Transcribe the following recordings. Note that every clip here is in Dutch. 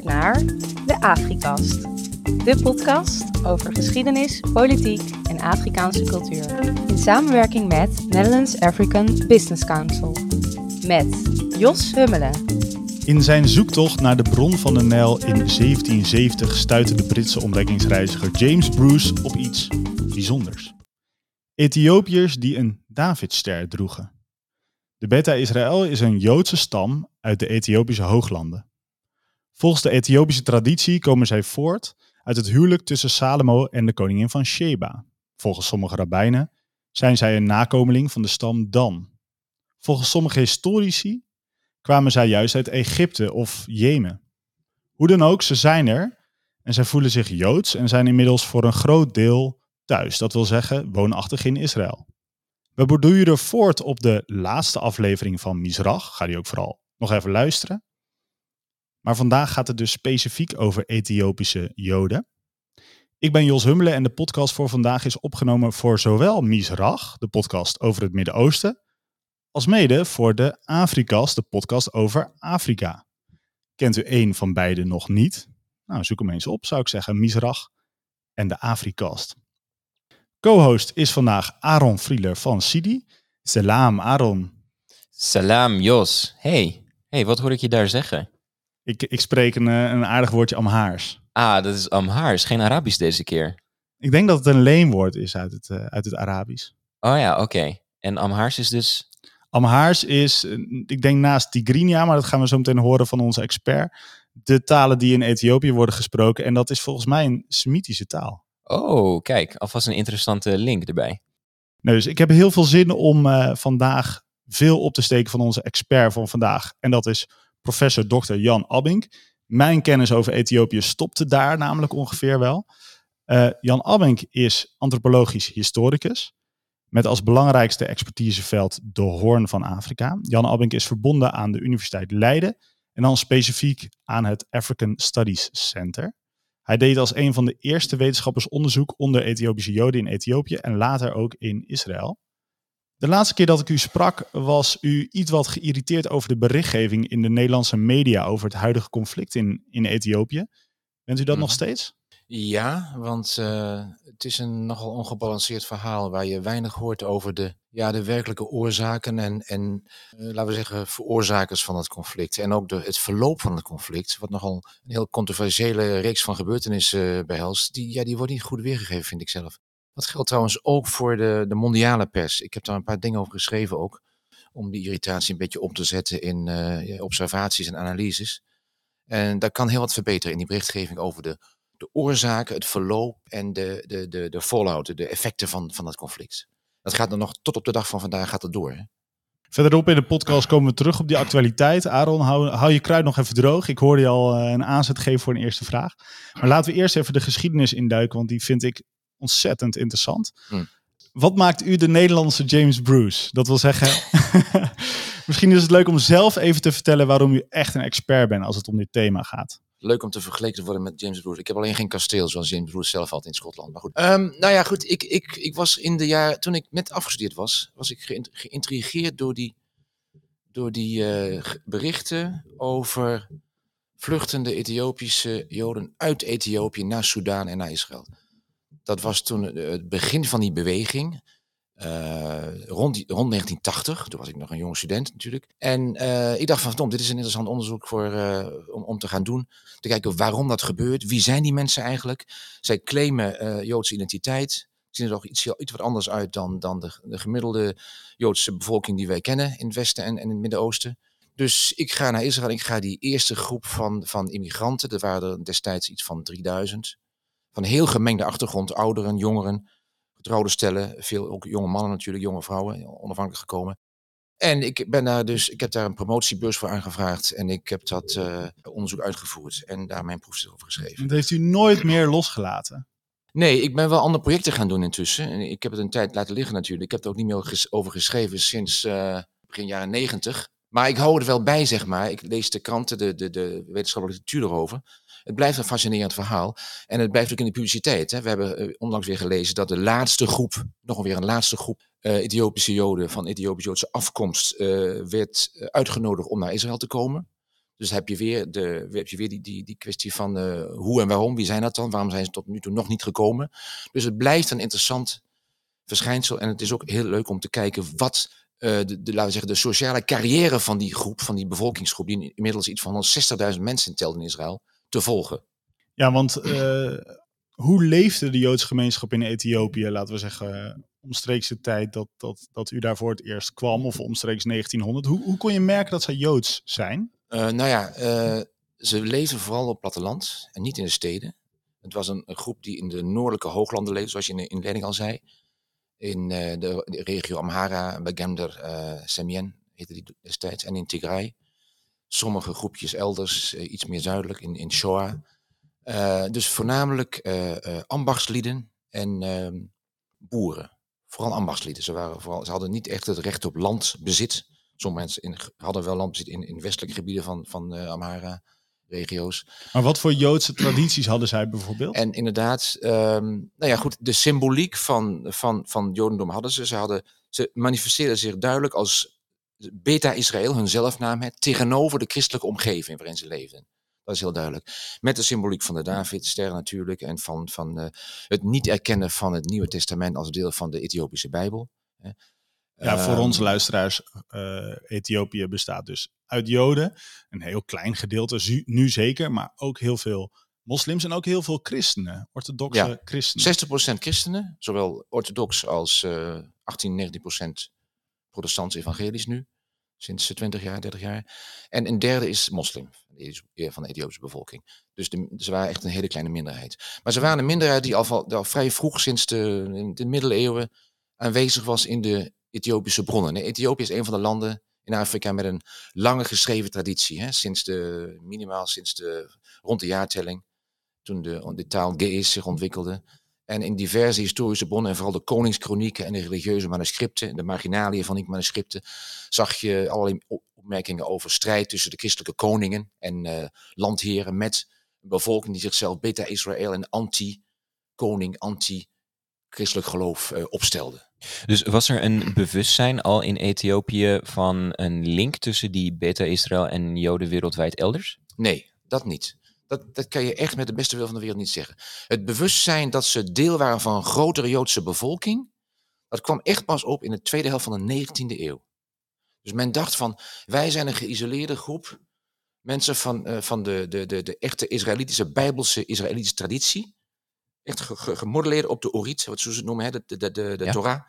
naar de Afrikast. De podcast over geschiedenis, politiek en Afrikaanse cultuur. In samenwerking met Netherlands African Business Council. Met Jos Hummelen. In zijn zoektocht naar de bron van de Nijl in 1770 stuitte de Britse ontdekkingsreiziger James Bruce op iets bijzonders. Ethiopiërs die een Davidster droegen. De Beta Israël is een Joodse stam uit de Ethiopische hooglanden. Volgens de Ethiopische traditie komen zij voort uit het huwelijk tussen Salomo en de koningin van Sheba. Volgens sommige rabbijnen zijn zij een nakomeling van de stam Dan. Volgens sommige historici kwamen zij juist uit Egypte of Jemen. Hoe dan ook, ze zijn er en zij voelen zich Joods en zijn inmiddels voor een groot deel thuis. Dat wil zeggen, woonachtig in Israël. We borduren voort op de laatste aflevering van Misrach. Ga die ook vooral nog even luisteren. Maar vandaag gaat het dus specifiek over Ethiopische Joden. Ik ben Jos Hummelen en de podcast voor vandaag is opgenomen voor zowel Misrach, de podcast over het Midden-Oosten, als mede voor de Afrikast, de podcast over Afrika. Kent u één van beide nog niet? Nou, zoek hem eens op, zou ik zeggen. Misrach en de Afrikast. Co-host is vandaag Aaron Frieler van Sidi. Salam, Aaron. Salam, Jos. Hey, hey wat hoor ik je daar zeggen? Ik, ik spreek een, eh, een aardig woordje Amhaars. Ah, dat is Amhaars, geen Arabisch deze keer. Ik denk dat het een leenwoord is uit het, uh, uit het Arabisch. Oh ja, oké. En Amhaars is dus? Amhaars is, eh, ik denk naast Tigrinya, maar dat gaan we zo meteen horen van onze expert, de talen die in Ethiopië worden gesproken. En dat is volgens mij een Semitische taal. Oh, kijk, alvast een interessante link erbij. Nee, dus ik heb heel veel zin om uh, vandaag veel op te steken van onze expert van vandaag. En dat is professor Dr. Jan Abbink. Mijn kennis over Ethiopië stopte daar namelijk ongeveer wel. Uh, Jan Abbink is antropologisch historicus. Met als belangrijkste expertiseveld de Hoorn van Afrika. Jan Abbink is verbonden aan de Universiteit Leiden. En dan specifiek aan het African Studies Center. Hij deed als een van de eerste wetenschappers onderzoek onder Ethiopische Joden in Ethiopië en later ook in Israël. De laatste keer dat ik u sprak was u iets wat geïrriteerd over de berichtgeving in de Nederlandse media over het huidige conflict in, in Ethiopië. Bent u dat nog steeds? Ja, want uh, het is een nogal ongebalanceerd verhaal waar je weinig hoort over de, ja, de werkelijke oorzaken en, en uh, laten we zeggen, veroorzakers van het conflict. En ook de, het verloop van het conflict, wat nogal een heel controversiële reeks van gebeurtenissen uh, behelst, die, ja, die wordt niet goed weergegeven, vind ik zelf. Dat geldt trouwens ook voor de, de mondiale pers. Ik heb daar een paar dingen over geschreven ook, om die irritatie een beetje op te zetten in observaties en analyses. En daar kan heel wat verbeteren in die berichtgeving over de de oorzaken, het verloop en de, de, de, de fallout, de effecten van, van het conflict. Dat gaat dan nog tot op de dag van vandaag gaat het door. Hè? Verderop in de podcast komen we terug op die actualiteit. Aaron, hou, hou je kruid nog even droog. Ik hoorde je al uh, een aanzet geven voor een eerste vraag. Maar laten we eerst even de geschiedenis induiken, want die vind ik ontzettend interessant. Hm. Wat maakt u de Nederlandse James Bruce? Dat wil zeggen, misschien is het leuk om zelf even te vertellen waarom u echt een expert bent als het om dit thema gaat leuk om te vergeleken te worden met James Bruce. Ik heb alleen geen kasteel zoals James Bruce zelf had in Schotland. Maar goed. Um, nou ja, goed. Ik, ik, ik was in de jaren, toen ik net afgestudeerd was, was ik geïntrigeerd door die, door die uh, berichten over vluchtende Ethiopische Joden uit Ethiopië naar Soudaan en naar Israël. Dat was toen het begin van die beweging. Uh, rond, rond 1980, toen was ik nog een jonge student natuurlijk. En uh, ik dacht van, Tom, dit is een interessant onderzoek voor, uh, om, om te gaan doen. Te kijken waarom dat gebeurt. Wie zijn die mensen eigenlijk? Zij claimen Joodse identiteit. Zien er toch iets, iets wat anders uit dan, dan de, de, gemiddelde Joodse bevolking die wij kennen in het Westen en, en in het Midden-Oosten. Dus ik ga naar Israël. Ik ga die eerste groep van, van immigranten, er waren destijds iets van 3000. Van heel gemengde achtergrond, ouderen, jongeren getrouwde stellen, veel ook jonge mannen natuurlijk, jonge vrouwen, onafhankelijk gekomen. En ik ben daar dus, ik heb daar een promotiebeurs voor aangevraagd en ik heb dat uh, onderzoek uitgevoerd en daar mijn proefstuk over geschreven. Dat heeft u nooit meer losgelaten? Nee, ik ben wel andere projecten gaan doen intussen. En ik heb het een tijd laten liggen natuurlijk. Ik heb er ook niet meer over geschreven sinds uh, begin jaren negentig. Maar ik hou er wel bij, zeg maar. Ik lees de kranten, de, de, de wetenschappelijke literatuur erover. Het blijft een fascinerend verhaal. En het blijft ook in de publiciteit. Hè. We hebben uh, onlangs weer gelezen dat de laatste groep, nog weer een laatste groep uh, Ethiopische Joden van Ethiopisch-Joodse afkomst, uh, werd uitgenodigd om naar Israël te komen. Dus heb je weer, de, heb je weer die, die, die kwestie van hoe en waarom, wie zijn dat dan, waarom zijn ze tot nu toe nog niet gekomen. Dus het blijft een interessant verschijnsel en het is ook heel leuk om te kijken wat de, de, laten we zeggen, de sociale carrière van die groep, van die bevolkingsgroep, die inmiddels iets van 160.000 mensen telt in Israël, te volgen. Ja, want uh, hoe leefde de Joodse gemeenschap in Ethiopië, laten we zeggen, omstreeks de tijd dat, dat, dat u daar voor het eerst kwam, of omstreeks 1900? Hoe, hoe kon je merken dat zij Joods zijn? Uh, nou ja, uh, ze leefden vooral op het platteland en niet in de steden. Het was een, een, groep die in de noordelijke hooglanden leefde, zoals je in de inleiding al zei. In de, de, regio Amhara, Begemder, Semien heette die destijds, en in Tigray. Sommige groepjes elders, iets meer zuidelijk, in, in Shoa. dus voornamelijk ambachtslieden en ehm, boeren. Vooral ambachtslieden. Ze, waren vooral, ze hadden niet echt het recht op landbezit. Sommige mensen in, hadden wel landbezit in, in westelijke gebieden van, van Amhara-regio's. Maar wat voor Joodse tradities hadden zij bijvoorbeeld? En inderdaad, um, nou ja, goed, de symboliek van, van, van Jodendom hadden ze. Ze, hadden, ze manifesteerden zich duidelijk als Beta-Israël, hun zelfnaam, tegenover de christelijke omgeving waarin ze leefden. Dat is heel duidelijk. Met de symboliek van de Davidster natuurlijk en van, van uh, het niet erkennen van het Nieuwe Testament als deel van de Ethiopische Bijbel. Hè. Ja, voor Ehm, onze luisteraars, uh, Ethiopië bestaat dus uit Joden. Een heel klein gedeelte, nu zeker, maar ook heel veel moslims en ook heel veel christenen, orthodoxe Ja, christenen. 60% christenen, zowel orthodox als uh, 18, 19% protestants evangelisch nu. Sinds 20 jaar, 30 jaar. En een derde is moslim van de Ethiopische bevolking. Dus de, ze waren echt een hele kleine minderheid. Maar ze waren een minderheid die al, al vrij vroeg sinds de, de middeleeuwen aanwezig was in de Ethiopische bronnen. Ethiopië is een van de landen in Afrika met een lange geschreven traditie. Hè? Sinds de, minimaal sinds de, rond de jaartelling, toen de, de taal Ge'ez zich ontwikkelde. En in diverse historische bronnen, en vooral de koningskronieken en de religieuze manuscripten, de marginaliën van die manuscripten, zag je allerlei opmerkingen over strijd tussen de christelijke koningen en uh, landheren met een bevolking die zichzelf beta Israël en anti-koning, anti-christelijk geloof uh, opstelde. Dus was er een bewustzijn al in Ethiopië van een link tussen die beta-Israël en Joden wereldwijd elders? Nee, dat niet. Dat, dat kan je echt met de beste wil van de wereld niet zeggen. Het bewustzijn dat ze deel waren van een grotere Joodse bevolking, dat kwam echt pas op in de tweede helft van de 19e eeuw. Dus men dacht van, wij zijn een geïsoleerde groep, mensen van, uh, van de, de, de, de echte Israëlitische, bijbelse Israëlitische traditie. Echt ge, ge, gemodelleerd op de Orit, wat ze het noemen, hè, de, de, de, de ja. Torah.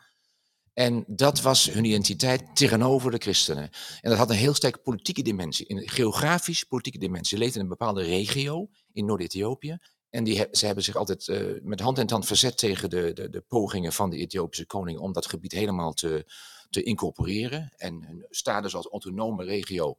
En dat was hun identiteit tegenover de christenen. En dat had een heel sterke politieke dimensie, een geografisch politieke dimensie. Ze leefden in een bepaalde regio in Noord-Ethiopië. En die, ze hebben zich altijd uh, met hand in hand verzet tegen de, de, de pogingen van de Ethiopische koning om dat gebied helemaal te, te incorporeren en hun status als autonome regio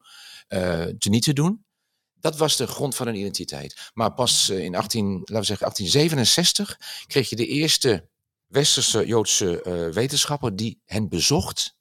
uh, te niet te doen. Dat was de grond van hun identiteit. Maar pas uh, in 18, laten we zeggen 1867 kreeg je de eerste westerse Joodse uh, wetenschapper die hen bezocht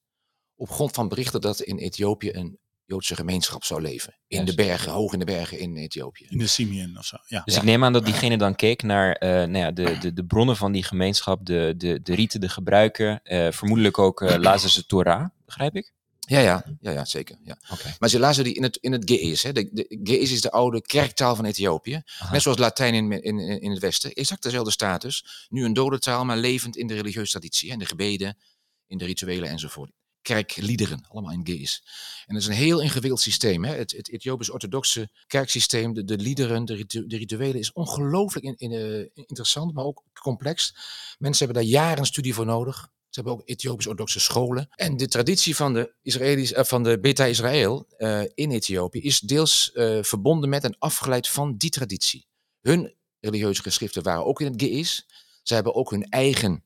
op grond van berichten dat in Ethiopië een Joodse gemeenschap zou leven. In yes. de bergen, hoog in de bergen in Ethiopië. In de Simeon of zo, ja. Dus ja. ik neem aan dat diegene dan keek naar uh, nou ja, de, de, de bronnen van die gemeenschap, de, de, de rieten, de gebruiken, uh, vermoedelijk ook uh, lazen ze Torah, begrijp ik? Ja, ja, ja, ja zeker. Ja. Okay. Maar ze lazen die in het, in het Ge'ez. Hè. De, de Ge'ez is de oude kerktaal van Ethiopië. Aha. Net zoals Latijn in, in, in het Westen. Exact dezelfde status. Nu een dode taal, maar levend in de religieuze traditie. In de gebeden, in de rituelen enzovoort. Kerkliederen, allemaal in Ge'ez. En dat is een heel ingewikkeld systeem. Hè. Het, het Ethiopisch-orthodoxe kerksysteem, de, de liederen, de, ritu de rituelen, is ongelooflijk in, in, uh, interessant, maar ook complex. Mensen hebben daar jaren studie voor nodig. Ze hebben ook Ethiopisch-orthodoxe scholen. En de traditie van de, Israëli's, uh, van de Beta Israël uh, in Ethiopië is deels uh, verbonden met en afgeleid van die traditie. Hun religieuze geschriften waren ook in het Ge'ez. Ze hebben ook hun eigen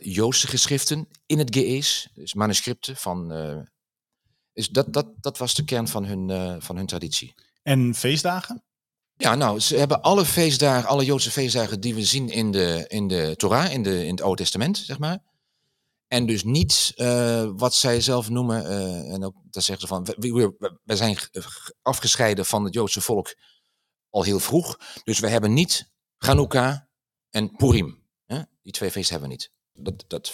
Joodse geschriften in het Ge'ez, dus manuscripten van. dus dat, dat, dat was de kern van hun, van hun traditie. En feestdagen? Ja, nou, ze hebben alle feestdagen, alle Joodse feestdagen die we zien in de, in de Torah, in, de, in het Oude Testament, zeg maar. En dus niet uh, wat zij zelf noemen, uh, en ook dat zeggen ze van, we, we, zijn afgescheiden van het Joodse volk al heel vroeg. Dus we hebben niet Chanukka en Purim. Hè? Die twee feesten hebben we niet. Dat, dat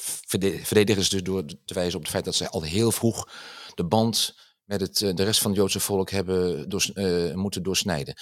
verdedigen ze dus door te wijzen op het feit dat zij al heel vroeg de band met het, eh, de rest van het Joodse volk hebben eh, moeten doorsnijden.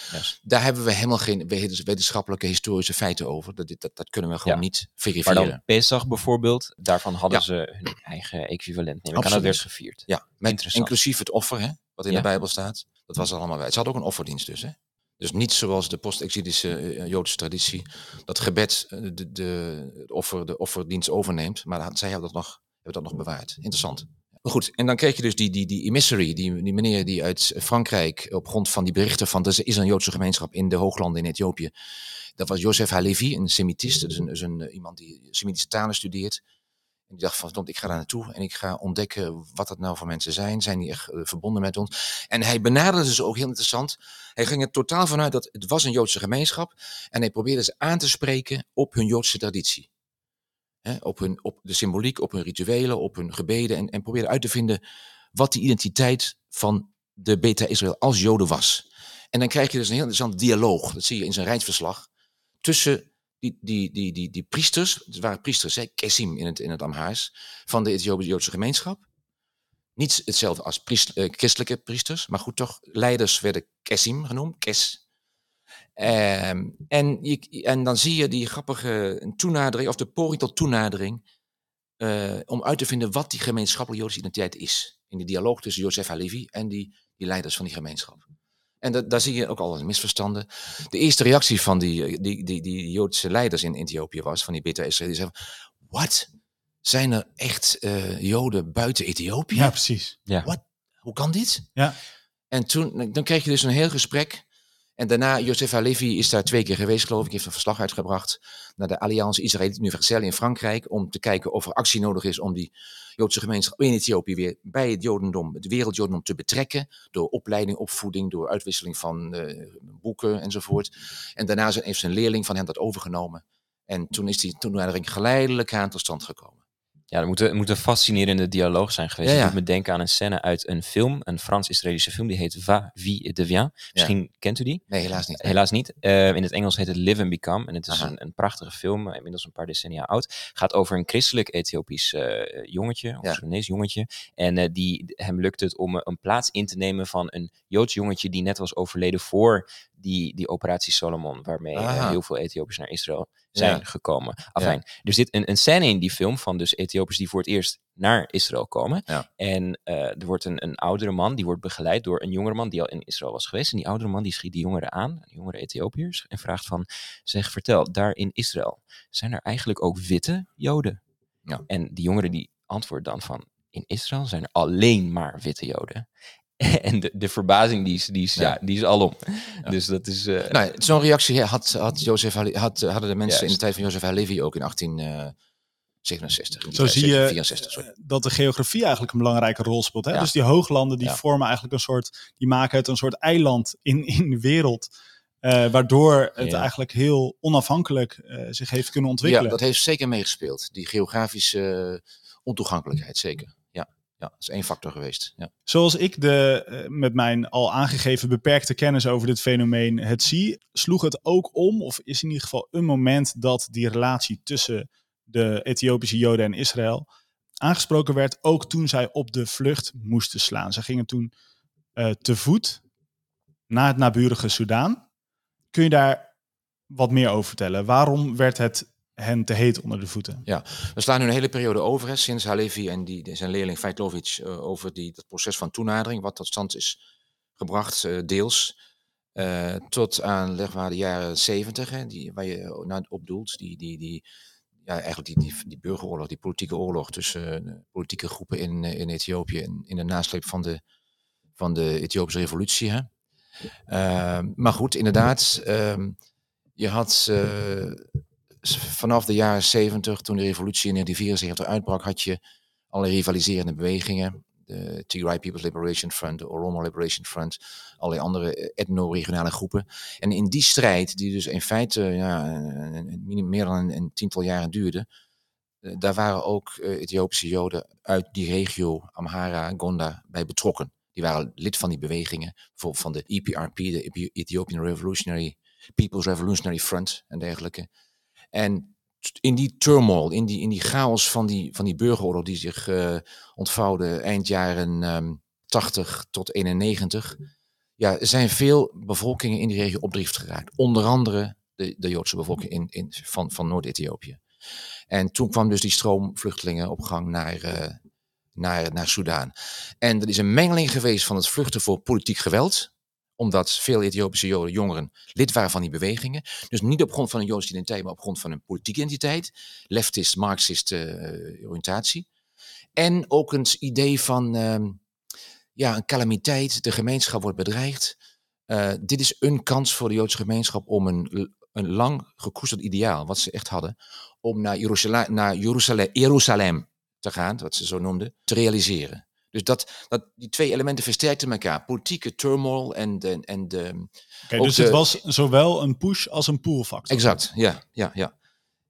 Daar hebben we helemaal geen we- wetenschappelijke historische feiten over. Dat, dat, dat kunnen we gewoon Ja. niet Maar verifiëren. dan Pesach bijvoorbeeld, daarvan hadden Ja. ze hun eigen equivalent. Neem ik aan, dat werd gevierd. Ja, met inclusief het offer, hè, wat in Ja. de Bijbel staat. Dat was allemaal bij. Ze hadden ook een offerdienst dus. Hè? Dus niet zoals de post-exilische eh, Joodse traditie, dat gebed de, de, het offer, de offerdienst overneemt. Maar zij hebben dat nog, hebben dat nog bewaard. Interessant. Maar goed, en dan kreeg je dus die, die, die emissary, die, die meneer die uit Frankrijk op grond van die berichten van er is een Joodse gemeenschap in de hooglanden in Ethiopië. Dat was Joseph Halevi, een Semitist, dus een, een, eh, iemand die Semitische talen studeert. En die dacht van, ik ga daar naartoe en ik ga ontdekken wat het nou voor mensen zijn. Zijn die echt eh, verbonden met ons? En hij benaderde ze ook heel interessant. Hij ging er totaal vanuit dat het was een Joodse gemeenschap. En hij probeerde ze aan te spreken op hun Joodse traditie. Hè, op, hun, op de symboliek, op hun rituelen, op hun gebeden. En, en probeerde uit te vinden wat de identiteit van de Beta Israël als Joden was. En dan krijg je dus een heel interessant dialoog. Dat zie je in zijn reisverslag. Tussen die, die, die, die, die priesters, het waren priesters, hè, kesim in het, in het Amhaars, van de Ethiopische Joodse gemeenschap. Niet hetzelfde als eh, christelijke priesters, maar goed toch, leiders werden kesim genoemd, kes. Ehm, en, je, en dan zie je die grappige toenadering, of de poging tot toenadering, eh, om uit te vinden wat die gemeenschappelijke Joodse identiteit is. In die dialoog tussen Jozef Halevi en die, die leiders van die gemeenschap. En da- daar zie je ook al misverstanden. De eerste reactie van die, eh, die, die, die Joodse leiders in Ethiopië was, van die Beta Israël, die zeiden, wat? Zijn er echt eh, Joden buiten Ethiopië? Ja, precies. Wat? Hoe kan dit? Ja. En toen, dan kreeg je dus een heel gesprek. En daarna, Joseph Halevi is daar twee keer geweest, geloof ik. heeft een verslag uitgebracht naar de Alliance Israël Universelle in Frankrijk. Om te kijken of er actie nodig is om die Joodse gemeenschap in Ethiopië weer bij het Jodendom, het wereldjodendom te betrekken. Door opleiding, opvoeding, door uitwisseling van eh, boeken enzovoort. En daarna heeft zijn leerling van hem dat overgenomen. En toen is die toenadering geleidelijk aan tot stand gekomen. Ja, het moet, een- moet fascinerende dialoog zijn geweest. Ja, ja. doet me denken aan een scène uit een film, een Frans-Israëlische film, die heet Va, Vie et Devient. Misschien kent u die? Nee, helaas niet. Helaas niet. Eh, in het Engels heet het Live and Become. En het is een, een prachtige film, eh, inmiddels een paar decennia oud. Gaat over een christelijk Ethiopisch eh, jongetje, of Ja. Sudanees jongetje. En die, hem lukt het om een plaats in te nemen van een Joods jongetje die net was overleden voor die, die operatie Solomon, waarmee eh, Ah. heel veel Ethiopiërs naar Israël zijn Ja. gekomen. Afijn, er zit een, een scène in die film van dus Ethiopiërs die voor het eerst naar Israël komen. Ja. En eh, er wordt een, een oudere man, die wordt begeleid door een jongere man die al in Israël was geweest. En die oudere man die schiet die jongeren aan, die jongere Ethiopiërs, en vraagt van, zeg, vertel, daar in Israël, zijn er eigenlijk ook witte Joden? Ja. En die jongeren die antwoordt dan van, in Israël zijn er alleen maar witte Joden. En de, de verbazing die is, die is, ja. Ja. die is alom. Dus dat is... eh, Nou, zo'n reactie had, had Jozef had, hadden de mensen in de tijd van Jozef Halevi ook in 1867. Zo zie je 64, sorry. eh, dat de geografie eigenlijk een belangrijke rol speelt. Hè? Ja. Dus die hooglanden die Ja. vormen eigenlijk een soort, die maken het een soort eiland in, in de wereld. eh, waardoor het Ja. eigenlijk heel onafhankelijk eh, zich heeft kunnen ontwikkelen. Ja, dat heeft zeker meegespeeld. Die geografische eh, ontoegankelijkheid, zeker. Ja, dat is één factor geweest. Ja. Zoals ik de, eh, met mijn al aangegeven beperkte kennis over dit fenomeen het zie, sloeg het ook om, of is in ieder geval een moment dat die relatie tussen de Ethiopische Joden en Israël aangesproken werd, ook toen zij op de vlucht moesten slaan. Ze gingen toen eh, te voet naar het naburige Soudaan. Kun je daar wat meer over vertellen? Waarom werd het hen te heet onder de voeten? We slaan nu een hele periode over, hè, sinds Halevi en die, zijn leerling Feitlovic, eh, over die, dat proces van toenadering, wat tot stand is gebracht, eh, deels. eh, tot aan zeg maar, de jaren zeventig, waar je naar op doelt. Die, die, die, ja, eigenlijk die, die, die burgeroorlog, die politieke oorlog tussen politieke groepen in, in Ethiopië en in de nasleep van de, van de Ethiopische revolutie. Hè. Maar goed, inderdaad, ehm, je had vanaf de jaren 70, toen de revolutie in 1974 uitbrak, had je allerlei rivaliserende bewegingen. De Tigray People's Liberation Front, de Oromo Liberation Front, allerlei andere eh, etno-regionale groepen. En in die strijd, die dus in feite ja, meer dan een, een tiental jaren duurde, eh, daar waren ook eh, Ethiopische Joden uit die regio, Amhara, Gonda, bij betrokken. Die waren lid van die bewegingen, bijvoorbeeld van de EPRP, de Ethi- Ethiopian Revolutionary People's Revolutionary Front en dergelijke. En in die turmoil, in die, in die chaos van die, van die burgeroorlog die zich eh, ontvouwde eind jaren ehm, 80 tot 91, ja, zijn veel bevolkingen in die regio op drift geraakt. Onder andere de, de Joodse bevolking in, in, van, van Noord-Ethiopië. En toen kwam dus die stroom vluchtelingen op gang naar, uh, naar, naar Soudaan. En er is een mengeling geweest van het vluchten voor politiek geweld omdat veel Ethiopische Joden, jongeren, lid waren van die bewegingen. Dus niet op grond van een Joodse identiteit, maar op grond van een politieke identiteit. Leftist, Marxist uh, oriëntatie. En ook een idee van uh, ja, een calamiteit, de gemeenschap wordt bedreigd. Uh, dit is een kans voor de Joodse gemeenschap om een, een lang gekoesterd ideaal, wat ze echt hadden, om naar Jeruzalem, naar Jeruzalem te gaan, wat ze zo noemden, te realiseren. Dus dat, dat, die twee elementen versterkten elkaar. Politieke turmoil en de... En de okay, dus de, het was zowel een push als een pull factor. Exact, ja. ja, ja.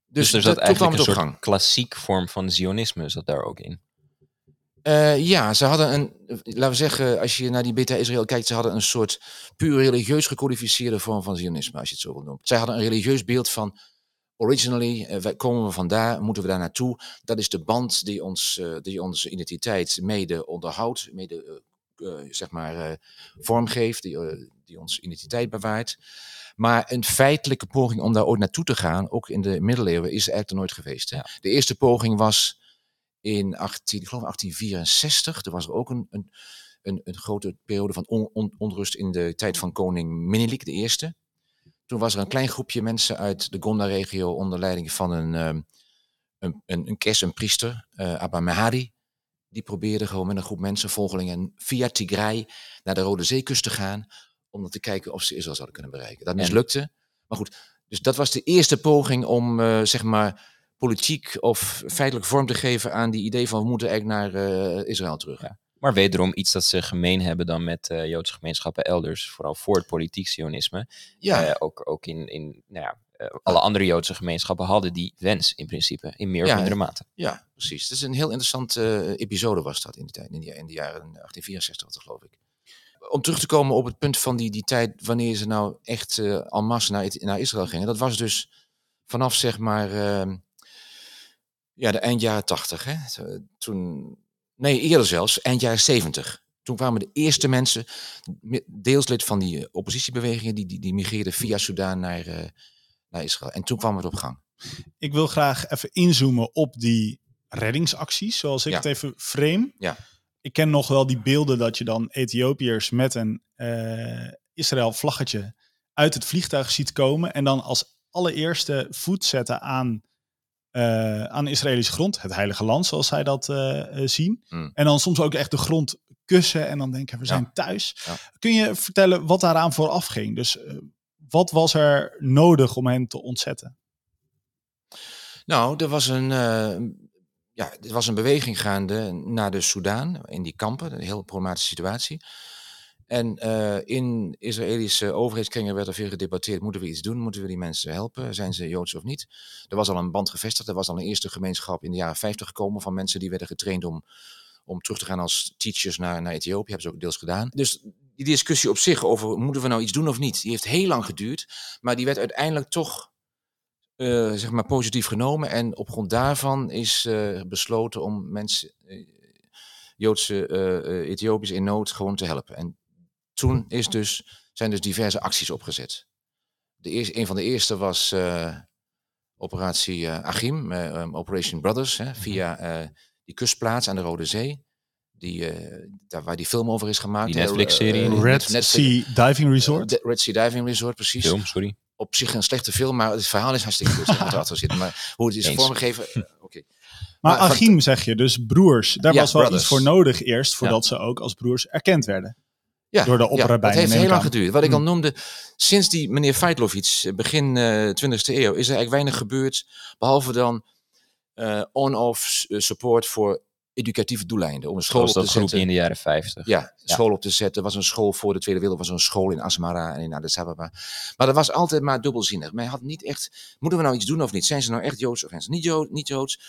Dus, dus er zat eigenlijk een soort gang. klassiek vorm van zionisme zat daar ook in. Uh, ja, ze hadden een, laten we zeggen, als je naar die Beta Israël kijkt, ze hadden een soort puur religieus gecodificeerde vorm van zionisme, als je het zo wil noemen. Zij hadden een religieus beeld van originally, uh, wij komen we vandaar, moeten we daar naartoe. Dat is de band die, ons, uh, die onze identiteit mede onderhoudt, mede uh, zeg maar vormgeeft, die, die onze identiteit bewaart. Maar een feitelijke poging om daar ooit naartoe te gaan, ook in de middeleeuwen, is eigenlijk er nooit geweest. Hè? Ja. De eerste poging was in 18, ik geloof 1864. Er was er ook een, een, een, een grote periode van on, on, onrust in de tijd van koning Menelik de Eerste. Toen was er een klein groepje mensen uit de Gonda-regio onder leiding van een, um, een, een, een kes, een priester, uh, Abba Mehadi. Die probeerde gewoon met een groep mensen, volgelingen, via Tigray naar de Rode Zeekust te gaan. Om te kijken of ze Israël zouden kunnen bereiken. Dat mislukte. Maar goed, dus dat was de eerste poging om, uh, zeg maar, politiek of feitelijk vorm te geven aan die idee van we moeten eigenlijk naar uh, Israël terug. Ja. Maar wederom iets dat ze gemeen hebben dan met uh, Joodse gemeenschappen elders, vooral voor het politiek sionisme. Ja. Uh, ook, ook in, in nou ja, alle andere Joodse gemeenschappen hadden die wens in principe, in meer of mindere mate. Ja, precies. Dat is een heel interessante episode was dat in de tijd, in de, in de jaren 1864 geloof ik. Om terug te komen op het punt van die, die tijd, wanneer ze nou echt uh, en masse naar, naar Israël gingen. Dat was dus vanaf zeg maar ja, de eind jaren tachtig. Toen, nee, eerder zelfs, eind jaren zeventig. Toen kwamen de eerste mensen, deels lid van die eh, oppositiebewegingen, die, die, die migreerden via Soudaan naar, uh, naar Israël. En toen kwam het op gang. Ik wil graag even inzoomen op die reddingsacties, zoals ik ja. het even frame. Ja. Ik ken nog wel die beelden dat je dan Ethiopiërs met een uh, Israël vlaggetje uit het vliegtuig ziet komen en dan als allereerste voet zetten aan uh, aan Israëlische grond, het heilige land zoals zij dat uh, zien. Mm. En dan soms ook echt de grond kussen en dan denken we zijn ja. thuis. Ja. Kun je vertellen wat daaraan vooraf ging? Dus uh, wat was er nodig om hen te ontzetten? Nou, er was een, ja, er was een beweging gaande naar de Soudaan, in die kampen, een heel problematische situatie. En uh, in Israëlische overheidskringen werd er veel gedebatteerd. Moeten we iets doen? Moeten we die mensen helpen? Zijn ze Joods of niet? Er was al een band gevestigd. Er was al een eerste gemeenschap in de jaren 50 gekomen van mensen die werden getraind om, om terug te gaan als teachers naar, naar Ethiopië. Hebben ze ook deels gedaan. Dus die discussie op zich over moeten we nou iets doen of niet, die heeft heel lang geduurd. Maar die werd uiteindelijk toch uh, zeg maar positief genomen. En op grond daarvan is uh, besloten om mensen, Joodse Ethiopiërs in nood, gewoon te helpen. En toen is dus, zijn dus diverse acties opgezet. De eerste, een van de eerste was uh, operatie uh, Achim, uh, um, Operation Brothers, hè, via die kustplaats aan de Rode Zee. Die, daar waar die film over is gemaakt. Die Netflix-serie. Red Netflix, Sea Diving Resort. Red Sea Diving Resort, precies. Film, sorry. Op zich een slechte film, maar het verhaal is hartstikke goed. erachter zitten. Maar hoe het is Eens. vormgegeven, oké. Okay. Maar, maar Achim zeg je, dus broers. Daar ja, was wel brothers. iets voor nodig eerst, voordat ja. ze ook als broers erkend werden. Ja, door de opera ja, dat heeft heel lang geduurd. Wat ik al noemde, sinds die meneer Feitlovic, begin uh, 20e eeuw, is er eigenlijk weinig gebeurd. Behalve dan uh, on-off support voor educatieve doeleinden. Om een school Zoals op te dat zetten. in de jaren 50. Ja, school op te zetten. Was een school voor de Tweede Wereldoorlog, was een school in Asmara en in Addis Ababa. Maar dat was altijd maar dubbelzinnig. Men had niet echt, moeten we nou iets doen of niet? Zijn ze nou echt Joods of zijn ze niet, Jood, niet Joods?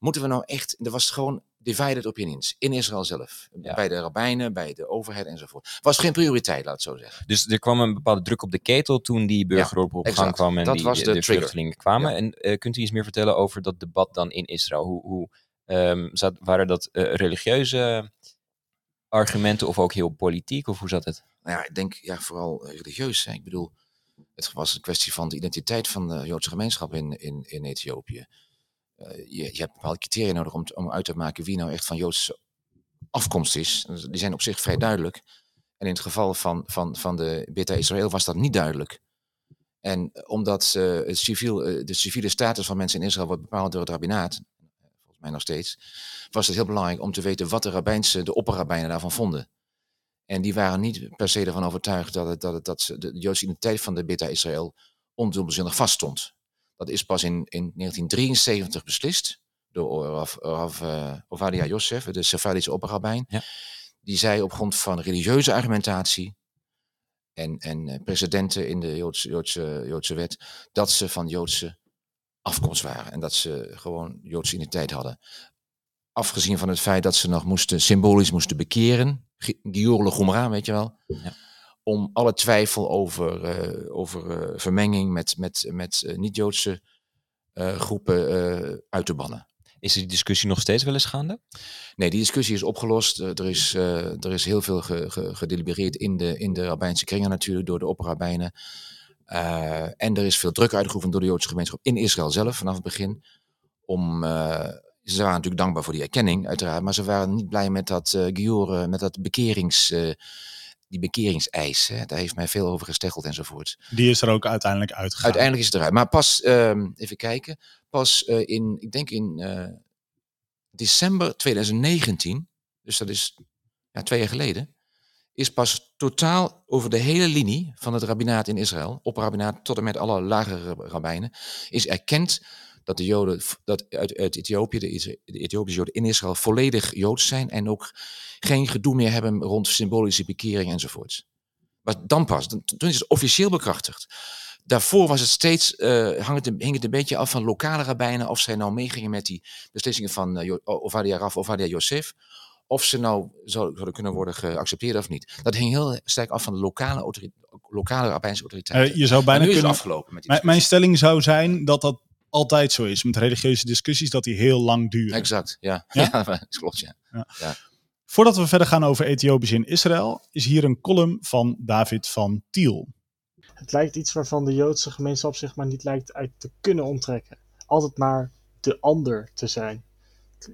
Moeten we nou echt, er was gewoon divided opinions in Israël zelf. Ja. Bij de rabbijnen, bij de overheid enzovoort. Was geen prioriteit, laat het zo zeggen. Dus er kwam een bepaalde druk op de ketel toen die burgeroorlog op gang kwam en dat die, was de, de vluchtelingen kwamen. Ja. En uh, kunt u iets meer vertellen over dat debat dan in Israël? Hoe, hoe um, zat, waren dat uh, religieuze argumenten of ook heel politiek? Of hoe zat het? Nou ja, ik denk ja, vooral religieus. Hè. Ik bedoel, het was een kwestie van de identiteit van de Joodse gemeenschap in, in, in Ethiopië. Uh, je, je hebt bepaalde criteria nodig om, om uit te maken wie nou echt van Joodse afkomst is. Die zijn op zich vrij duidelijk. En in het geval van, van, van de Beta Israël was dat niet duidelijk. En omdat civiel, de civiele status van mensen in Israël wordt bepaald door het rabbinaat, volgens mij nog steeds, was het heel belangrijk om te weten wat de rabbijnse, de opperrabbijnen daarvan vonden. En die waren niet per se ervan overtuigd dat, het, dat, het, dat de Joodse identiteit van de Beta Israël ondubbelzinnig vaststond. Dat is pas in, in 1973 beslist door Rav, Rav uh, Ovadia Yosef, de Sephardische opperrabijn. Ja. Die zei op grond van religieuze argumentatie en, en uh, precedenten in de Joodse, Joodse, Joodse wet, dat ze van Joodse afkomst waren. En dat ze gewoon Joodse identiteit hadden. Afgezien van het feit dat ze nog moesten, symbolisch moesten bekeren. Gior Gomra, weet je wel. Ja. Om alle twijfel over, uh, over uh, vermenging met, met, met uh, niet-Joodse groepen uit te bannen. Is die discussie nog steeds wel eens gaande? Nee, die discussie is opgelost. er, is, er is heel veel ge, ge, gedelibereerd in de, in de rabbijnse kringen natuurlijk, door de opperrabbijnen. en er is veel druk uitgeoefend door de Joodse gemeenschap in Israël zelf vanaf het begin. Om ze waren natuurlijk dankbaar voor die erkenning, uiteraard. Maar ze waren niet blij met dat uh, Gior, met dat bekerings, die bekeringseis. Hè. Daar heeft mij veel over gesteggeld enzovoort. Die is er ook uiteindelijk uitgegaan. Uiteindelijk is het eruit. Maar pas, uh, even kijken, pas in, ik denk in december 2019, dus dat is ja, twee jaar geleden, is pas totaal over de hele linie van het rabbinaat in Israël, op rabbinaat tot en met alle lagere rabbijnen, is erkend dat de Joden dat uit, uit Ethiopië, de, de Ethiopische Joden in Israël, volledig Joods zijn en ook geen gedoe meer hebben rond symbolische bekering enzovoorts. Maar dan pas, toen is het officieel bekrachtigd. Daarvoor was het steeds, uh, hang het, hing het een beetje af van lokale rabbijnen of zij nou meegingen met die beslissingen van uh, Ovadia Raf, Ovadia Yosef, of ze nou zouden kunnen worden geaccepteerd of niet. Dat hing heel sterk af van de lokale, lokale rabbijnse autoriteiten. Uh, je zou bijna kunnen, afgelopen met die mijn stelling zou zijn dat dat altijd zo is met religieuze discussies, dat die heel lang duren. Exact, ja. Ja, ja dat klopt, ja. Ja. ja. Voordat we verder gaan over Ethiopië in Israël, is hier een column van David van Tiel. Het lijkt iets waarvan de Joodse gemeenschap zich maar niet lijkt uit te kunnen onttrekken. Altijd maar de ander te zijn.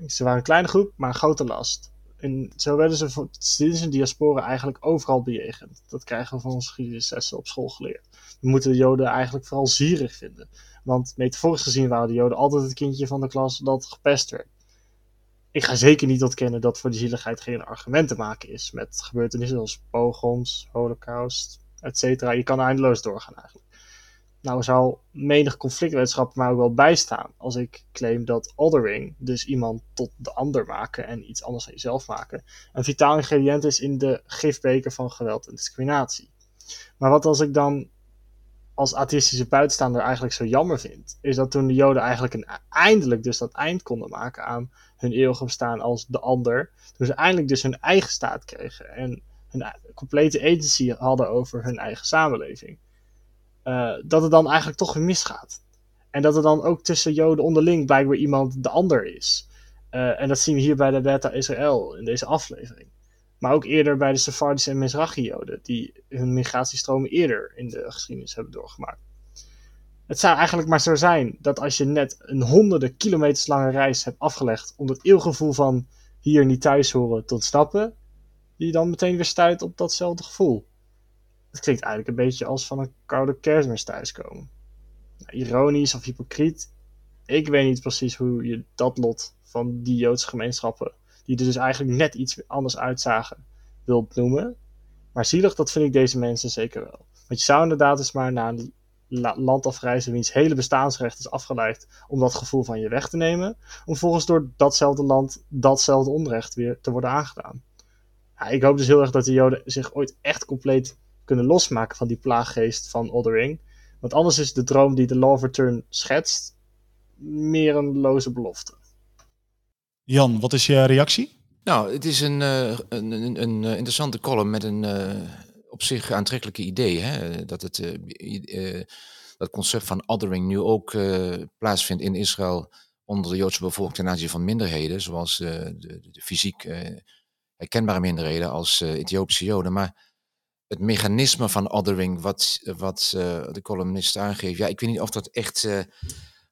Ze waren een kleine groep, maar een grote last. En zo werden ze sinds een diaspora eigenlijk overal bejegend. Dat krijgen we van onze geschiedenislessen op school geleerd. We moeten de Joden eigenlijk vooral zierig vinden. Want metaforisch gezien waren de Joden altijd het kindje van de klas dat gepest werd. Ik ga zeker niet ontkennen dat voor die zieligheid geen argument te maken is met gebeurtenissen zoals pogroms, holocaust, etc. Je kan eindeloos doorgaan eigenlijk. Nou zou menig conflictwetenschap maar ook wel bijstaan als ik claim dat othering, dus iemand tot de ander maken en iets anders van jezelf maken, een vitaal ingrediënt is in de gifbeker van geweld en discriminatie. Maar wat als ik dan als atheïstische buitenstaander eigenlijk zo jammer vind, is dat toen de Joden eigenlijk een, eindelijk dus dat eind konden maken aan hun eeuwige bestaan als de ander, toen ze eindelijk dus hun eigen staat kregen en hun complete agency hadden over hun eigen samenleving, uh, dat het dan eigenlijk toch weer misgaat. En dat er dan ook tussen Joden onderling blijkbaar iemand de ander is. Uh, en dat zien we hier bij de Beta Israël in deze aflevering. Maar ook eerder bij de Sephardische en Mizrachi-Joden, die hun migratiestromen eerder in de geschiedenis hebben doorgemaakt. Het zou eigenlijk maar zo zijn dat als je net een honderden kilometers lange reis hebt afgelegd om het eeuwgevoel van hier niet thuis horen te ontsnappen, die dan meteen weer stuit op datzelfde gevoel. Het klinkt eigenlijk een beetje als van een koude kerstmis thuiskomen. Nou, ironisch of hypocriet, ik weet niet precies hoe je dat lot van die Joodse gemeenschappen die er dus eigenlijk net iets anders uitzagen, wil noemen. Maar zielig, dat vind ik deze mensen zeker wel. Want je zou inderdaad eens maar naar een land afreizen wiens hele bestaansrecht is afgeleid om dat gevoel van je weg te nemen, om volgens door datzelfde land datzelfde onrecht weer te worden aangedaan. Ja, ik hoop dus heel erg dat de Joden zich ooit echt compleet kunnen losmaken van die plaaggeest van Othering. Want anders is de droom die de Law Return schetst meer een loze belofte. Jan, wat is je reactie? Nou, het is een, uh, een, een, een, interessante column met een uh, op zich aantrekkelijke idee. Hè? Dat het uh, dat concept van othering nu ook plaatsvindt in Israël onder de Joodse bevolking ten aanzien van minderheden, zoals de, de, fysiek herkenbare minderheden als Ethiopische Joden. Maar het mechanisme van othering, wat, wat de columnist aangeeft, ja, ik weet niet of dat echt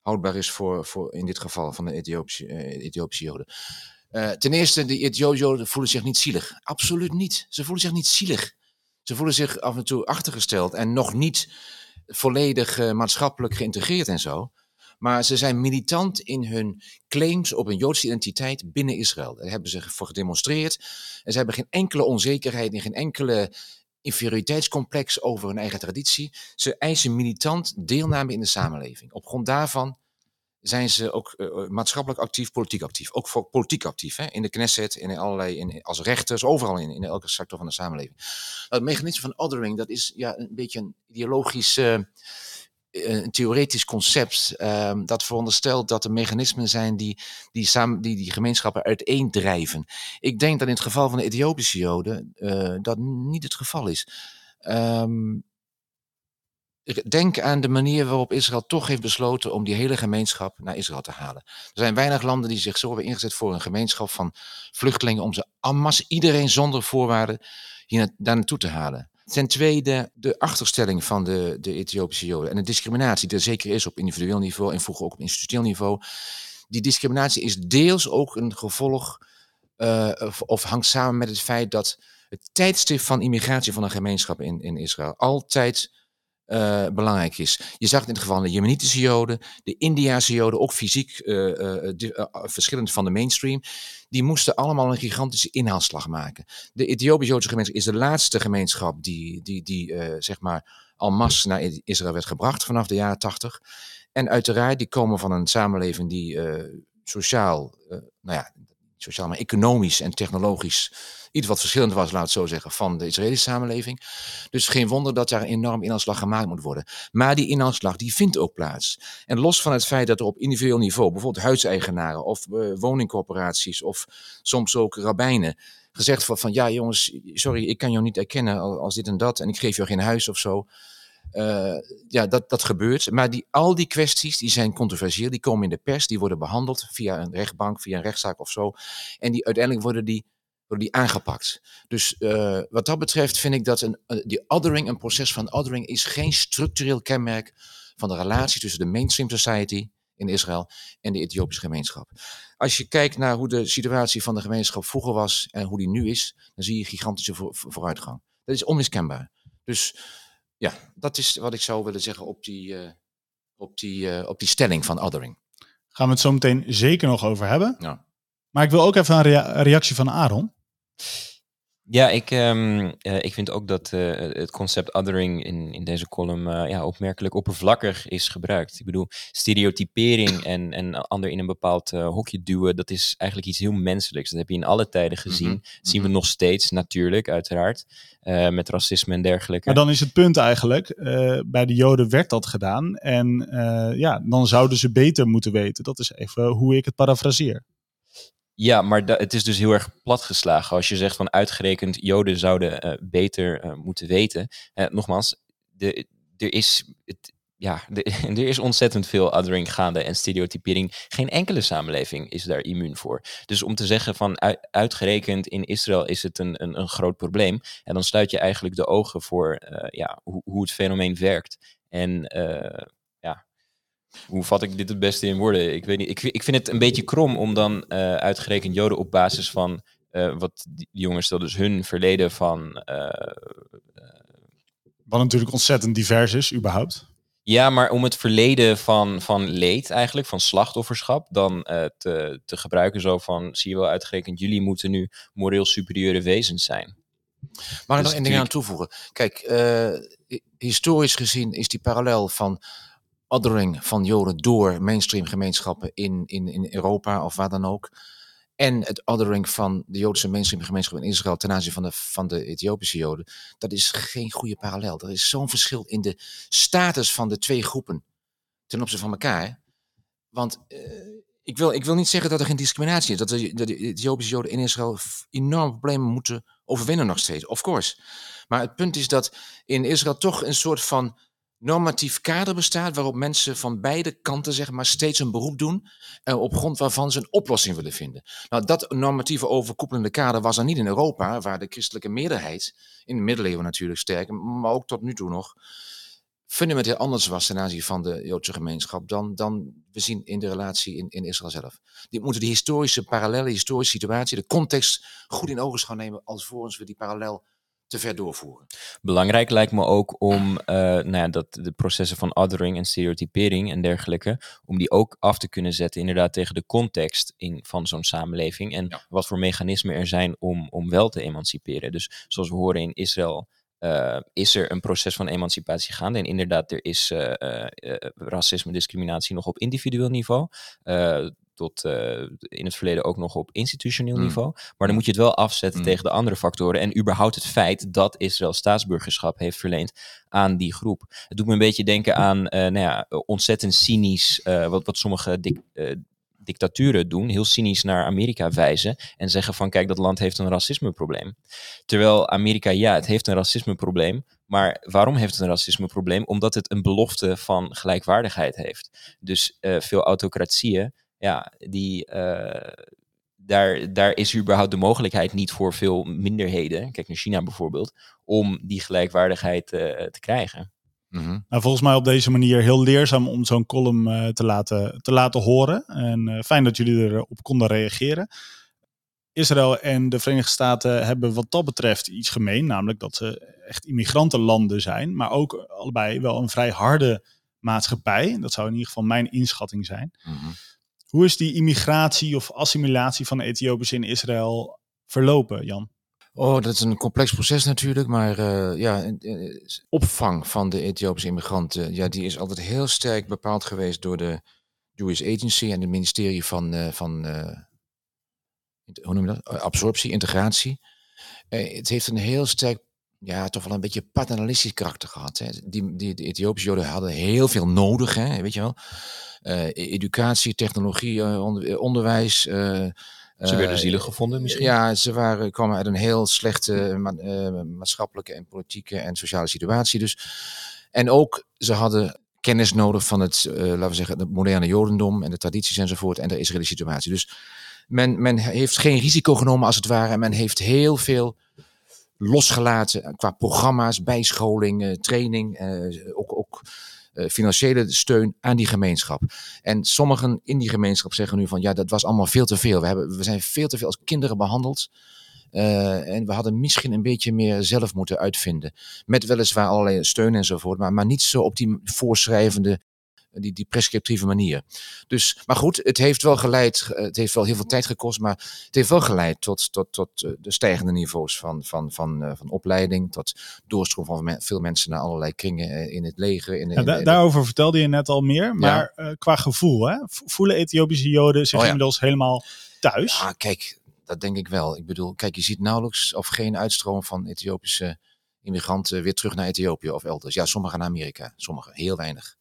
houdbaar is voor, voor in dit geval van de Ethiopische, Ethiopische Joden. ten eerste, de Ethiopische Joden voelen zich niet zielig. Absoluut niet. Ze voelen zich niet zielig. Ze voelen zich af en toe achtergesteld en nog niet volledig maatschappelijk geïntegreerd en zo. Maar ze zijn militant in hun claims op een Joodse identiteit binnen Israël. Daar hebben ze voor gedemonstreerd. En ze hebben geen enkele onzekerheid en geen enkele inferioriteitscomplex over hun eigen traditie. Ze eisen militant deelname in de samenleving. Op grond daarvan zijn ze ook uh, maatschappelijk actief, politiek actief. Ook voor politiek actief. Hè? In de Knesset, in allerlei, in, als rechters, overal in, in elke sector van de samenleving. Het mechanisme van othering, dat is ja, een beetje een ideologisch... een theoretisch concept um, dat veronderstelt dat er mechanismen zijn die die, samen, die die gemeenschappen uiteendrijven. Ik denk dat in het geval van de Ethiopische Joden uh, dat niet het geval is. Um, denk aan de manier waarop Israël toch heeft besloten om die hele gemeenschap naar Israël te halen. Er zijn weinig landen die zich zo hebben ingezet voor een gemeenschap van vluchtelingen om ze en iedereen zonder voorwaarden hier daar naartoe te halen. Ten tweede de achterstelling van de, de Ethiopische Joden en de discriminatie die er zeker is op individueel niveau en vroeger ook op institutioneel niveau. Die discriminatie is deels ook een gevolg of, of, hangt samen met het feit dat het tijdstip van immigratie van een gemeenschap in, in Israël altijd uh, belangrijk is. Je zag het in het geval van de Jemenitische Joden, de Indiase Joden, ook fysiek uh, verschillend van de mainstream. Die moesten allemaal een gigantische inhaalslag maken. De Ethiopisch-Joodse gemeenschap is de laatste gemeenschap die, die, die zeg maar al mas naar Israël werd gebracht vanaf de jaren tachtig. En uiteraard, die komen van een samenleving die sociaal, nou ja, sociaal maar economisch en technologisch iets wat verschillend was, laat het zo zeggen, van de Israëlische samenleving. Dus geen wonder dat daar enorm inhaalslag gemaakt moet worden. Maar die inhaalslag die vindt ook plaats. En los van het feit dat er op individueel niveau, bijvoorbeeld huiseigenaren of uh, woningcorporaties of soms ook rabbijnen, gezegd wordt van ja jongens, sorry, ik kan jou niet erkennen als dit en dat en ik geef jou geen huis of zo. Uh, ja, dat, dat gebeurt. Maar die, al die kwesties die zijn controversieel. Die komen in de pers, die worden behandeld via een rechtbank, via een rechtszaak of zo. En die, uiteindelijk worden die worden die aangepakt. Dus uh, wat dat betreft vind ik dat een, uh, die othering, een proces van othering, is geen structureel kenmerk van de relatie tussen de mainstream society in Israël en de Ethiopische gemeenschap. Als je kijkt naar hoe de situatie van de gemeenschap vroeger was en hoe die nu is, dan zie je gigantische voor, vooruitgang. Dat is onmiskenbaar. Dus ja, dat is wat ik zou willen zeggen op die, uh, op die, op die stelling van othering. Gaan we het zo meteen zeker nog over hebben. Ja. Maar ik wil ook even een rea reactie van Aaron. Ja, ik, um, uh, ik vind ook dat uh, het concept othering in, in deze column uh, ja, opmerkelijk oppervlakkig is gebruikt. Ik bedoel, stereotypering en, en ander in een bepaald hokje duwen, dat is eigenlijk iets heel menselijks. Dat heb je in alle tijden gezien. Mm -hmm. Dat zien we nog steeds, natuurlijk, uiteraard. met racisme en dergelijke. Maar dan is het punt eigenlijk, bij de Joden werd dat gedaan. En ja, dan zouden ze beter moeten weten. Dat is even hoe ik het parafraseer. Ja, maar het is dus heel erg platgeslagen. Als je zegt van uitgerekend Joden zouden uh, beter uh, moeten weten. Uh, nogmaals, er, is, het, ja, er is ontzettend veel othering gaande en stereotypering. Geen enkele samenleving is daar immuun voor. Dus om te zeggen van uitgerekend in Israël is het een, een, een groot probleem. En dan sluit je eigenlijk de ogen voor ja, hoe, hoe het fenomeen werkt. En hoe vat ik dit het beste in woorden? Ik weet niet. Ik, ik vind het een beetje krom om dan uh, uitgerekend Joden op basis van uh, wat die jongens stel dus hun verleden van. Uh, wat natuurlijk ontzettend divers is, überhaupt. Ja, maar om het verleden van, van leed eigenlijk, van slachtofferschap, dan te, te gebruiken zo van, zie je wel uitgerekend, jullie moeten nu moreel superieure wezens zijn. Mag ik nog één ding aan toevoegen? Kijk, historisch gezien is die parallel van othering van Joden door mainstream gemeenschappen in, in, in Europa of waar dan ook. En het othering van de Joodse mainstream gemeenschap in Israël ten aanzien van de, van de Ethiopische Joden. Dat is geen goede parallel. Er is zo'n verschil in de status van de twee groepen ten opzichte van elkaar. Want uh, ik, wil, ik wil niet zeggen dat er geen discriminatie is. Dat de, de Ethiopische Joden in Israël enorme problemen moeten overwinnen nog steeds. Of course. Maar het punt is dat in Israël toch een soort van normatief kader bestaat waarop mensen van beide kanten zeg maar, steeds een beroep doen uh, op grond waarvan ze een oplossing willen vinden. Nou, dat normatieve overkoepelende kader was er niet in Europa, waar de christelijke meerderheid, in de middeleeuwen natuurlijk sterk, maar ook tot nu toe nog, fundamenteel anders was ten aanzien van de Joodse gemeenschap dan, dan we zien in de relatie in, in Israël zelf. Die moeten de historische parallellen, historische situatie, de context goed in ogenschouw nemen alvorens we die parallel te ver doorvoeren. Belangrijk lijkt me ook om uh, nou ja, dat de processen van othering en stereotypering en dergelijke, om die ook af te kunnen zetten inderdaad tegen de context in, van zo'n samenleving en wat voor mechanismen er zijn om, om wel te emanciperen. Dus zoals we horen in Israël uh, is er een proces van emancipatie gaande. En inderdaad, er is uh, racisme, discriminatie nog op individueel niveau. Tot in het verleden ook nog op institutioneel mm. niveau. Maar dan moet je het wel afzetten mm. tegen de andere factoren. En überhaupt het feit dat Israël staatsburgerschap heeft verleend aan die groep. Het doet me een beetje denken aan nou ja, ontzettend cynisch, wat, wat sommige dik, dictaturen doen, heel cynisch naar Amerika wijzen en zeggen van kijk, dat land heeft een racismeprobleem. Terwijl Amerika, ja, het heeft een racismeprobleem, maar waarom heeft het een racismeprobleem? Omdat het een belofte van gelijkwaardigheid heeft. Dus uh, veel autocratieën, ja, die, uh, daar, daar is überhaupt de mogelijkheid niet voor veel minderheden, kijk naar China bijvoorbeeld, om die gelijkwaardigheid uh, te krijgen. Mm nou, volgens mij op deze manier heel leerzaam om zo'n column uh, te, laten, te laten horen. En uh, fijn dat jullie erop konden reageren. Israël en de Verenigde Staten hebben wat dat betreft iets gemeen, namelijk dat ze echt immigrantenlanden zijn, maar ook allebei wel een vrij harde maatschappij. Dat zou in ieder geval mijn inschatting zijn. Mm -hmm. Hoe is die immigratie of assimilatie van Ethiopiërs in Israël verlopen, Jan? Oh, dat is een complex proces natuurlijk, maar uh, ja, opvang van de Ethiopische immigranten, ja, die is altijd heel sterk bepaald geweest door de Jewish Agency en het ministerie van, uh, van hoe noem je dat? Absorptie, integratie. het heeft een heel sterk, ja, toch wel een beetje paternalistisch karakter gehad. Hè. Die, die, de Ethiopische Joden hadden heel veel nodig, hè, weet je wel. E-, educatie, technologie, onderwijs ze werden zielig gevonden misschien? Ja, ze waren, kwamen uit een heel slechte ma maatschappelijke en politieke en sociale situatie. Dus. En ook, ze hadden kennis nodig van het, uh, laten we zeggen, het moderne jodendom en de tradities enzovoort en de Israëlische situatie. Dus men, men heeft geen risico genomen als het ware en men heeft heel veel losgelaten qua programma's, bijscholing, training, ook, ook uh, financiële steun aan die gemeenschap. En sommigen in die gemeenschap zeggen nu van ja, dat was allemaal veel te veel. We, hebben, we zijn veel te veel als kinderen behandeld. Uh, en we hadden misschien een beetje meer zelf moeten uitvinden. Met weliswaar allerlei steun enzovoort, maar, maar niet zo op die voorschrijvende die, die prescriptieve manier. Dus, maar goed, het heeft wel geleid, eh, het heeft wel heel veel tijd gekost, maar het heeft wel geleid tot, tot, tot eh, de stijgende niveaus van, van, van, van opleiding, tot doorstroom van veel mensen naar allerlei kringen in het leger. In, ja, daarover vertelde je net al meer, maar ja. uh, qua gevoel, hè? voelen Ethiopische Joden zich oh, ja. inmiddels helemaal thuis? Ja, kijk, dat denk ik wel. Ik bedoel, kijk, je ziet nauwelijks of geen uitstroom van Ethiopische immigranten weer terug naar Ethiopië of elders. Ja, sommigen naar Amerika, sommigen, heel weinig.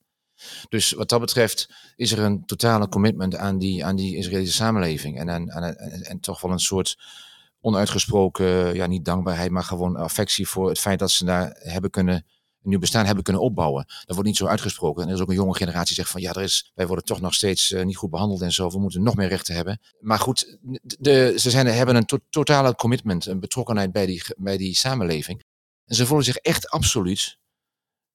Dus wat dat betreft is er een totale commitment aan die, aan die Israëlische samenleving. En, en, en toch wel een soort onuitgesproken, ja niet dankbaarheid, maar gewoon affectie voor het feit dat ze daar hebben kunnen, een nieuw bestaan hebben kunnen opbouwen. Dat wordt niet zo uitgesproken. En er is ook een jonge generatie die zegt van ja, er is, wij worden toch nog steeds uh, niet goed behandeld en zo. We moeten nog meer rechten hebben. Maar goed, de, ze zijn, hebben een to totale commitment, een betrokkenheid bij die, bij die samenleving. En ze voelen zich echt absoluut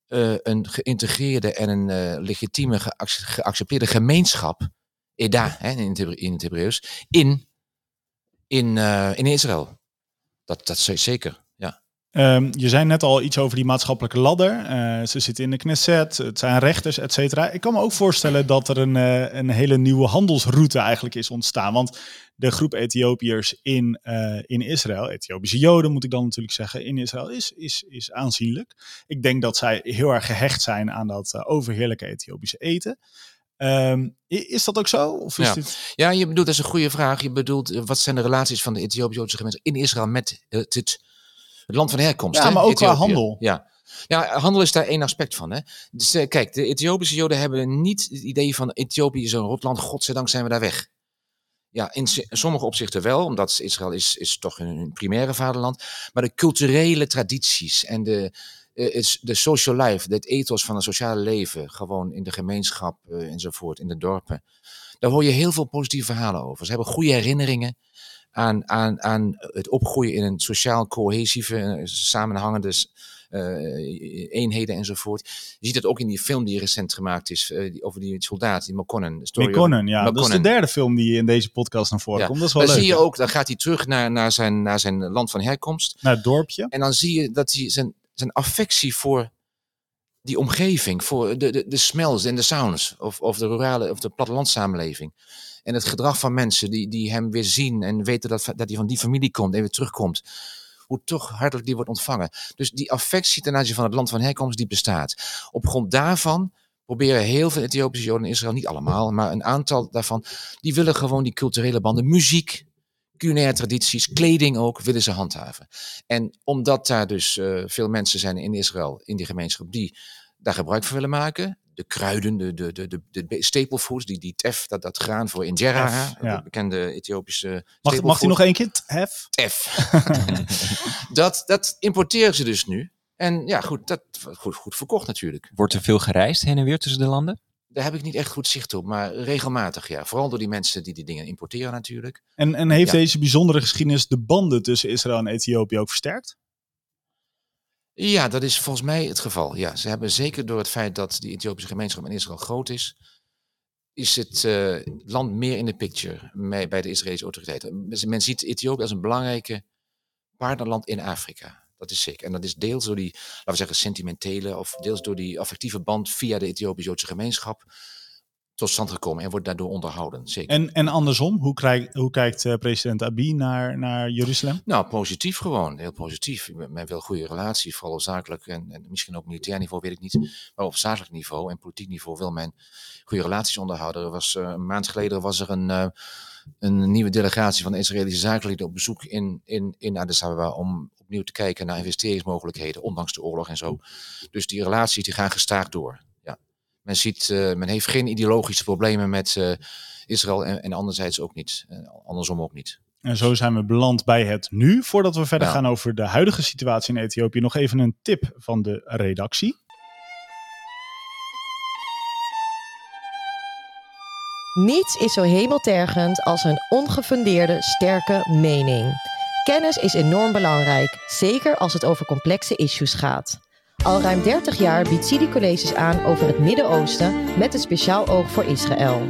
uh, een geïntegreerde en een uh, legitieme geaccepteerde gemeenschap, EDA hè, in, het, Hebreeuws, in, in, uh, in Israël. Dat, dat zeker. Um, je zei net al iets over die maatschappelijke ladder. Uh, ze zitten in de Knesset, het zijn rechters, et cetera. Ik kan me ook voorstellen dat er een, uh, een hele nieuwe handelsroute eigenlijk is ontstaan. Want de groep Ethiopiërs in, uh, in Israël, Ethiopische Joden moet ik dan natuurlijk zeggen, in Israël is, is, is aanzienlijk. Ik denk dat zij heel erg gehecht zijn aan dat overheerlijke Ethiopische eten. Um, is dat ook zo? Of is ja. Dit... ja, je bedoelt, dat is een goede vraag. Je bedoelt, wat zijn de relaties van de Ethiopische gemeenschap in Israël met het, het land van herkomst. Ja, hè? maar ook Ethiopië. qua handel. Ja. ja, handel is daar één aspect van. Hè? Dus uh, kijk, de Ethiopische Joden hebben niet het idee van Ethiopië is een rotland, godzijdank zijn we daar weg. Ja, in, sommige opzichten wel, omdat Israël is, is toch hun, primaire vaderland. Maar de culturele tradities en de, eh, is de social life, het ethos van het sociale leven, gewoon in de gemeenschap eh, enzovoort, in de dorpen. Daar hoor je heel veel positieve verhalen over. Ze hebben goede herinneringen aan, aan, aan het opgroeien in een sociaal cohesieve, eh, samenhangende eh, eenheden enzovoort. Je ziet het ook in die film die recent gemaakt is eh, die, over die soldaat, die McConnell. de story of- Mekonnen, ja. Dat is de derde film die in deze podcast naar voren Ja, komt. Dat is wel Dan leuk. zie je ook, dan gaat hij terug naar, naar, zijn, naar zijn land van herkomst. Naar het dorpje. En dan zie je dat hij zijn, zijn affectie voor die omgeving, voor de, de, de smells en de sounds, of, of de rurale of de plattelandssamenleving. En het gedrag van mensen die, die hem weer zien en weten dat, dat hij van die familie komt en weer terugkomt. Hoe toch hartelijk die wordt ontvangen. Dus die affectie ten aanzien van het land van herkomst die bestaat. Op grond daarvan proberen heel veel Ethiopische Joden in Israël, niet allemaal, maar een aantal daarvan, die willen gewoon die culturele banden, muziek, culinaire tradities, kleding ook, willen ze handhaven. En omdat daar dus eh, veel mensen zijn in Israël, in die gemeenschap, die daar gebruik van willen maken. De kruiden, de, de, de, de, de staple foods, die, die tef, dat, dat graan voor injera, Tef, de bekende Ethiopische Mag, staple mag die nog één keer? Hef? Tef. dat, dat importeren ze dus nu. En ja, goed, dat goed, goed verkocht natuurlijk. Wordt er veel gereisd heen en weer tussen de landen? Daar heb ik niet echt goed zicht op, maar regelmatig ja. Vooral door die mensen die die dingen importeren natuurlijk. En, en heeft Ja. deze bijzondere geschiedenis de banden tussen Israël en Ethiopië ook versterkt? Ja, dat is volgens mij het geval. Ja, ze hebben zeker door het feit dat die Ethiopische gemeenschap in Israël groot is, is het eh, land meer in de picture bij de Israëlische autoriteiten. Men ziet Ethiopië als een belangrijke partnerland in Afrika. Dat is zeker. En dat is deels door die, laten we zeggen, sentimentele of deels door die affectieve band via de Ethiopisch-Joodse gemeenschap tot stand gekomen en wordt daardoor onderhouden. Zeker. En, en andersom, hoe, krijg, hoe kijkt eh, president Abiy naar, naar Jeruzalem? Nou, positief gewoon. Heel positief. Men wil goede relaties, vooral op zakelijk en, en misschien ook militair niveau, weet ik niet. Maar op zakelijk niveau en politiek niveau wil men goede relaties onderhouden. Er was, eh, een maand geleden was er een, eh, een nieuwe delegatie van de Israëlische zakenlieden op bezoek in, in, in Addis Ababa om opnieuw te kijken naar investeringsmogelijkheden, ondanks de oorlog en zo. Dus die relaties die gaan gestaag door. Men, ziet, eh, men heeft geen ideologische problemen met eh, Israël en, en anderzijds ook niet. Eh, andersom ook niet. En zo zijn we beland bij het nu. Voordat we verder Ja. gaan over de huidige situatie in Ethiopië, nog even een tip van de redactie. Niets is zo hemeltergend als een ongefundeerde, sterke mening. Kennis is enorm belangrijk, zeker als het over complexe issues gaat. Al ruim 30 jaar biedt Sidi colleges aan over het Midden-Oosten met een speciaal oog voor Israël.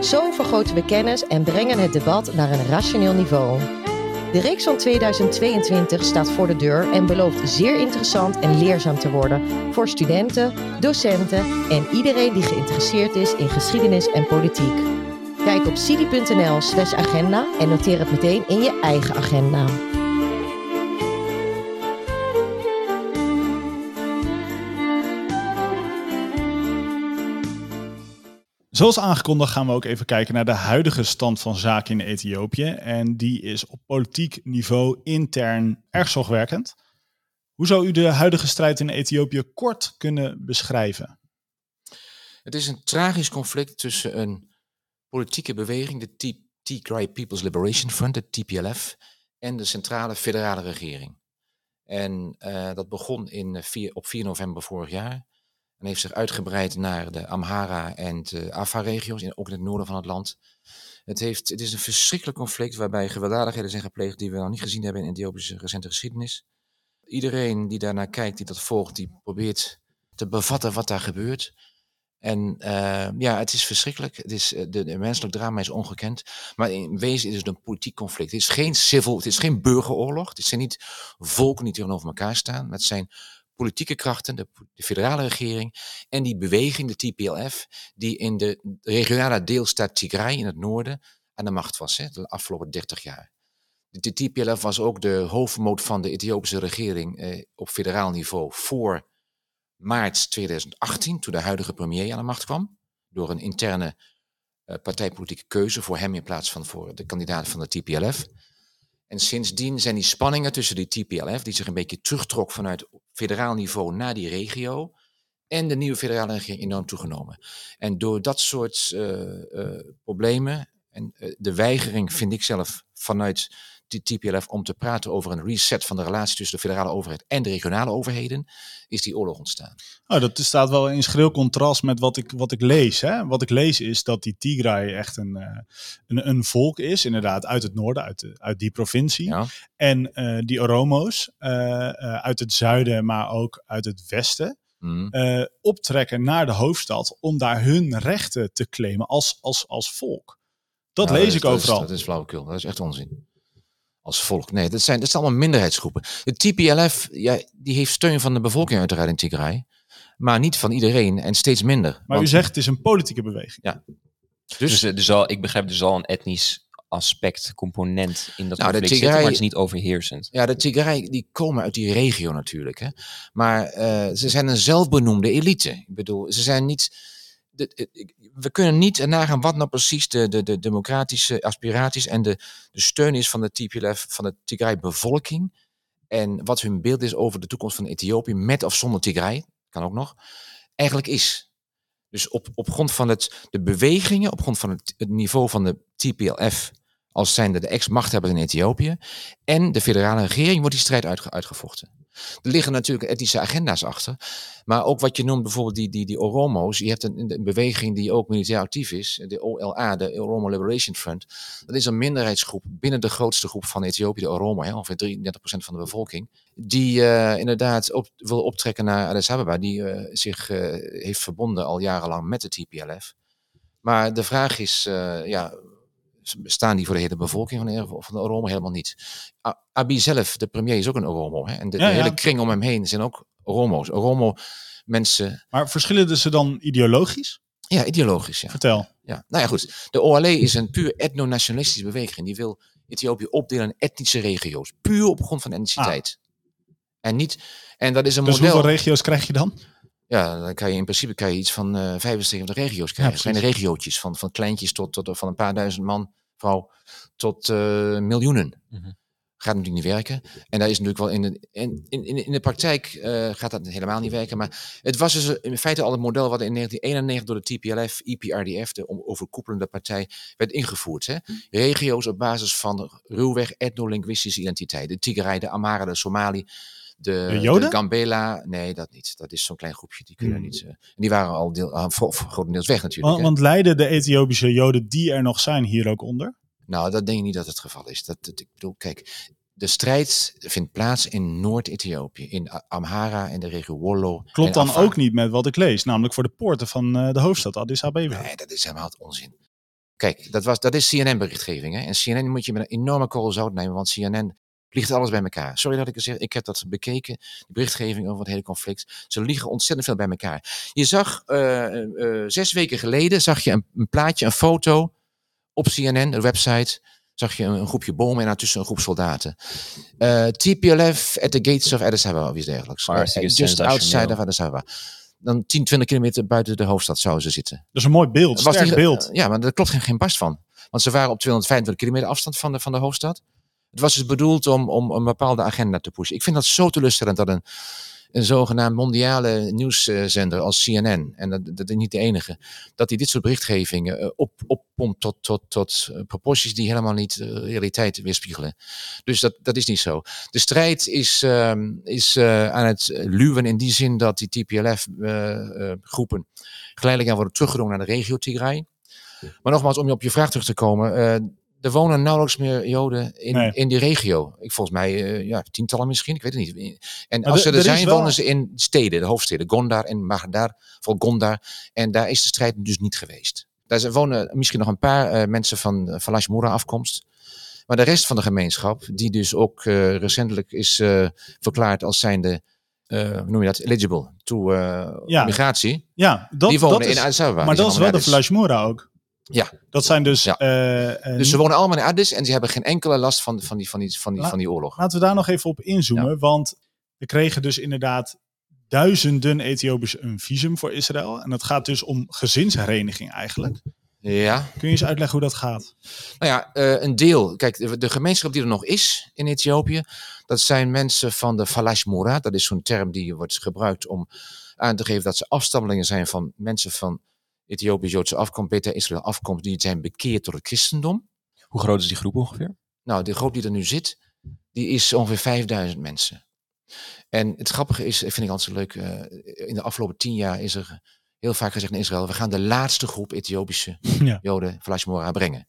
Zo vergroten we kennis en brengen het debat naar een rationeel niveau. De reeks van 2022 staat voor de deur en belooft zeer interessant en leerzaam te worden voor studenten, docenten en iedereen die geïnteresseerd is in geschiedenis en politiek. Kijk op cidi.nl slash agenda en noteer het meteen in je eigen agenda. Zoals aangekondigd gaan we ook even kijken naar de huidige stand van zaken in Ethiopië. En die is op politiek niveau intern erg zorgwekkend. Hoe zou u de huidige strijd in Ethiopië kort kunnen beschrijven? Het is een tragisch conflict tussen een politieke beweging, de Tigray People's Liberation Front, de TPLF, en de centrale federale regering. En eh, dat begon in, eh, op 4 november vorig jaar en heeft zich uitgebreid naar de Amhara en de Afar-regio's, in- ook in het noorden van het land. Het, heeft, het is een verschrikkelijk conflict waarbij gewelddadigheden zijn gepleegd die we nog niet gezien hebben in Ethiopische recente geschiedenis. Iedereen die daarnaar kijkt, die dat volgt, die probeert te bevatten wat daar gebeurt. En eh, ja, het is verschrikkelijk. Het is, eh, de, de menselijk drama is ongekend. Maar in wezen is het een politiek conflict. Het is geen civil, het is geen burgeroorlog. Het zijn niet volken die tegenover elkaar staan. Het zijn politieke krachten, de, de federale regering en die beweging, de TPLF, die in de regionale deelstaat Tigray in het noorden aan de macht was hè, de afgelopen 30 jaar. De, de TPLF was ook de hoofdmoot van de Ethiopische regering eh, op federaal niveau voor maart 2018, toen de huidige premier aan de macht kwam, door een interne eh, partijpolitieke keuze voor hem in plaats van voor de kandidaat van de TPLF. En sindsdien zijn die spanningen tussen die TPLF, die zich een beetje terugtrok vanuit federaal niveau naar die regio, en de nieuwe federale regering enorm toegenomen. En door dat soort eh, eh, problemen en eh, de weigering, vind ik zelf, vanuit de TPLF om te praten over een reset van de relatie tussen de federale overheid en de regionale overheden, is die oorlog ontstaan. Oh, dat staat wel in schril contrast met wat ik, wat ik lees. Hè? Wat ik lees is dat die Tigray echt een, eh, een, een volk is, inderdaad, uit het noorden, uit, de, uit die provincie. Ja. En eh, die Oromo's eh, uit het zuiden, maar ook uit het westen. Eh, optrekken naar de hoofdstad om daar hun rechten te claimen als, als, als volk. Dat Nou, lees is- ik dat is- overal. Dat is flauwekul. Dat is echt onzin. Als volk. Nee, dat zijn, dat zijn allemaal minderheidsgroepen. De TPLF, ja, die heeft steun van de bevolking uiteraard in Tigray. Maar niet van iedereen en steeds minder. maar u zegt het is een politieke beweging. dus, Dus er zal, ik begrijp, er zal een etnisch aspect, component in dat Nou, de conflict zitten, maar het is niet overheersend. Ja, de Tigray die komen uit die regio natuurlijk. Hè. Maar eh, ze zijn een zelfbenoemde elite. Ik bedoel, ze zijn niet. We kunnen niet nagaan wat nou precies de, de, de democratische aspiraties en de, de steun is van de TPLF, van de Tigray-bevolking. En wat hun beeld is over de toekomst van Ethiopië, met of zonder Tigray, kan ook nog, eigenlijk is. Dus op, op grond van het, de bewegingen, op grond van het, niveau van de TPLF, als zijnde de ex-machthebber in Ethiopië, en de federale regering wordt die strijd uitge- uitgevochten. Er liggen natuurlijk etnische agenda's achter. Maar ook wat je noemt bijvoorbeeld die, die, die Oromo's. Je hebt een, beweging die ook militair actief is. De OLA, de Oromo Liberation Front. Dat is een minderheidsgroep binnen de grootste groep van Ethiopië, de Oromo. Hè, ongeveer 33% van de bevolking. Die eh, inderdaad op, wil optrekken naar Addis Ababa. Die eh, zich eh, heeft verbonden al jarenlang met de TPLF. Maar de vraag is, ja, staan die voor de hele bevolking van de, van de Oromo? Helemaal niet. A- Abiy zelf, de premier, is ook een Oromo. Hè? En de, Ja, de ja. hele kring om hem heen zijn ook Oromo's. Oromo mensen, Maar verschillen ze dan ideologisch? ja, ideologisch. Ja. Vertel. Ja. Nou ja, goed. De OLE is een puur etno-nationalistische beweging. Die wil Ethiopië opdelen in etnische regio's. Puur op grond van etniciteit. En niet, en dat is een Dus model. hoeveel regio's krijg je dan? Ja, dan kan je in principe kan je iets van eh 75 regio's krijgen. precies. Kleine regiootjes, van, van kleintjes tot, tot van een paar duizend man, vrouw, tot eh, miljoenen. Mhm. Gaat natuurlijk niet werken. En daar is natuurlijk wel in de, in, in, in de praktijk eh, gaat dat helemaal niet werken. Maar het was dus in feite al het model wat in 1991 door de TPLF, IPRDF, de om- overkoepelende partij, werd ingevoerd. Hè? Regio's op basis van ruwweg etnolinguïstische identiteit. De Tigray, de Amhara, de Somali, de, De Joden? de Gambela. Nee, dat niet. Dat is zo'n klein groepje. Die kunnen Hmm. niet. eh, en die waren al deel, ah, grotendeels weg natuurlijk. Want, want lijden de Ethiopische Joden die er nog zijn hier ook onder? Nou, dat denk ik niet dat het geval is. Dat, dat, ik bedoel, kijk, de strijd vindt plaats in Noord-Ethiopië, in Amhara en de regio Wollo. Klopt dan ook niet met wat ik lees, namelijk voor de poorten van eh, de hoofdstad Addis Abeba. Nee, dat is helemaal onzin. Kijk, dat, was, dat is CNN-berichtgeving. En CNN moet je met een enorme korrel zout nemen, want CNN ligt alles bij elkaar. Sorry dat ik het zeg, ik heb dat bekeken, de berichtgeving over het hele conflict. Ze liegen ontzettend veel bij elkaar. Je zag, eh, eh, zes weken geleden, zag je een, een plaatje, een foto op CNN, de website. Zag je een, een groepje bomen en daartussen een groep soldaten. Eh, TPLF at the gates of Addis Ababa of iets dergelijks. Eh, just outside of Addis Ababa. Dan 10, 20 kilometer buiten de hoofdstad zouden ze zitten. Dat is een mooi beeld, was sterk beeld. Ja, maar daar klopt geen, geen barst van. Want ze waren op 225 kilometer afstand van de, van de hoofdstad. Het was dus bedoeld om, om een bepaalde agenda te pushen. Ik vind dat zo teleurstellend dat een, een zogenaamd mondiale nieuwszender als CNN, en dat, dat is niet de enige, dat die dit soort berichtgevingen eh, op, oppompt tot, tot, tot eh, proporties die helemaal niet de realiteit weerspiegelen. Dus dat, dat is niet zo. De strijd is, ehm, is eh, aan het luwen in die zin dat die TPLF-groepen geleidelijk aan worden teruggedrongen naar de regio Tigray. Maar nogmaals, om je op je vraag terug te komen. Eh, er wonen nauwelijks meer Joden in, Nee. in die regio. Ik, volgens mij eh, ja, tientallen misschien, ik weet het niet. En Maar als ze er, zijn, wel- wonen ze in steden, de hoofdsteden. Gondar en Magdar, vooral Gondar. En daar is de strijd dus niet geweest. Daar wonen misschien nog een paar eh, mensen van uh, Falash Moura afkomst. Maar de rest van de gemeenschap, die dus ook eh, recentelijk is eh, verklaard als zijnde, eh hoe noem je dat, eligible to eh, Ja. migratie, Ja, dat, die wonen dat is, in Addis maar dat is wel de allemaal in Addis. Flash Mora ook. Ja. Dat zijn dus... Ja. eh, eh, Dus ze wonen allemaal in Addis en ze hebben geen enkele last van, van, die, van, die, van, die, La- van die oorlog. Laten we daar nog even op inzoomen, want we kregen dus inderdaad duizenden Ethiopiërs een visum voor Israël. En dat gaat dus om gezinshereniging eigenlijk. Ja, Kun je eens uitleggen hoe dat gaat? nou ja, eh, een deel. Kijk, de, de gemeenschap die er nog is in Ethiopië, dat zijn mensen van de Falash Mora. Dat is zo'n term die wordt gebruikt om aan te geven dat ze afstammelingen zijn van mensen van Ethiopisch-Joodse afkomst, Beta Israël afkomst, die zijn bekeerd tot het christendom. Hoe groot is die groep ongeveer? Nou, de groep die er nu zit, die is ongeveer 5000 mensen. En het grappige is, vind ik altijd zo leuk, eh, in de afgelopen tien jaar is er heel vaak gezegd in Israël, we gaan de laatste groep Ethiopische Ja. Joden, Vlashmora, brengen.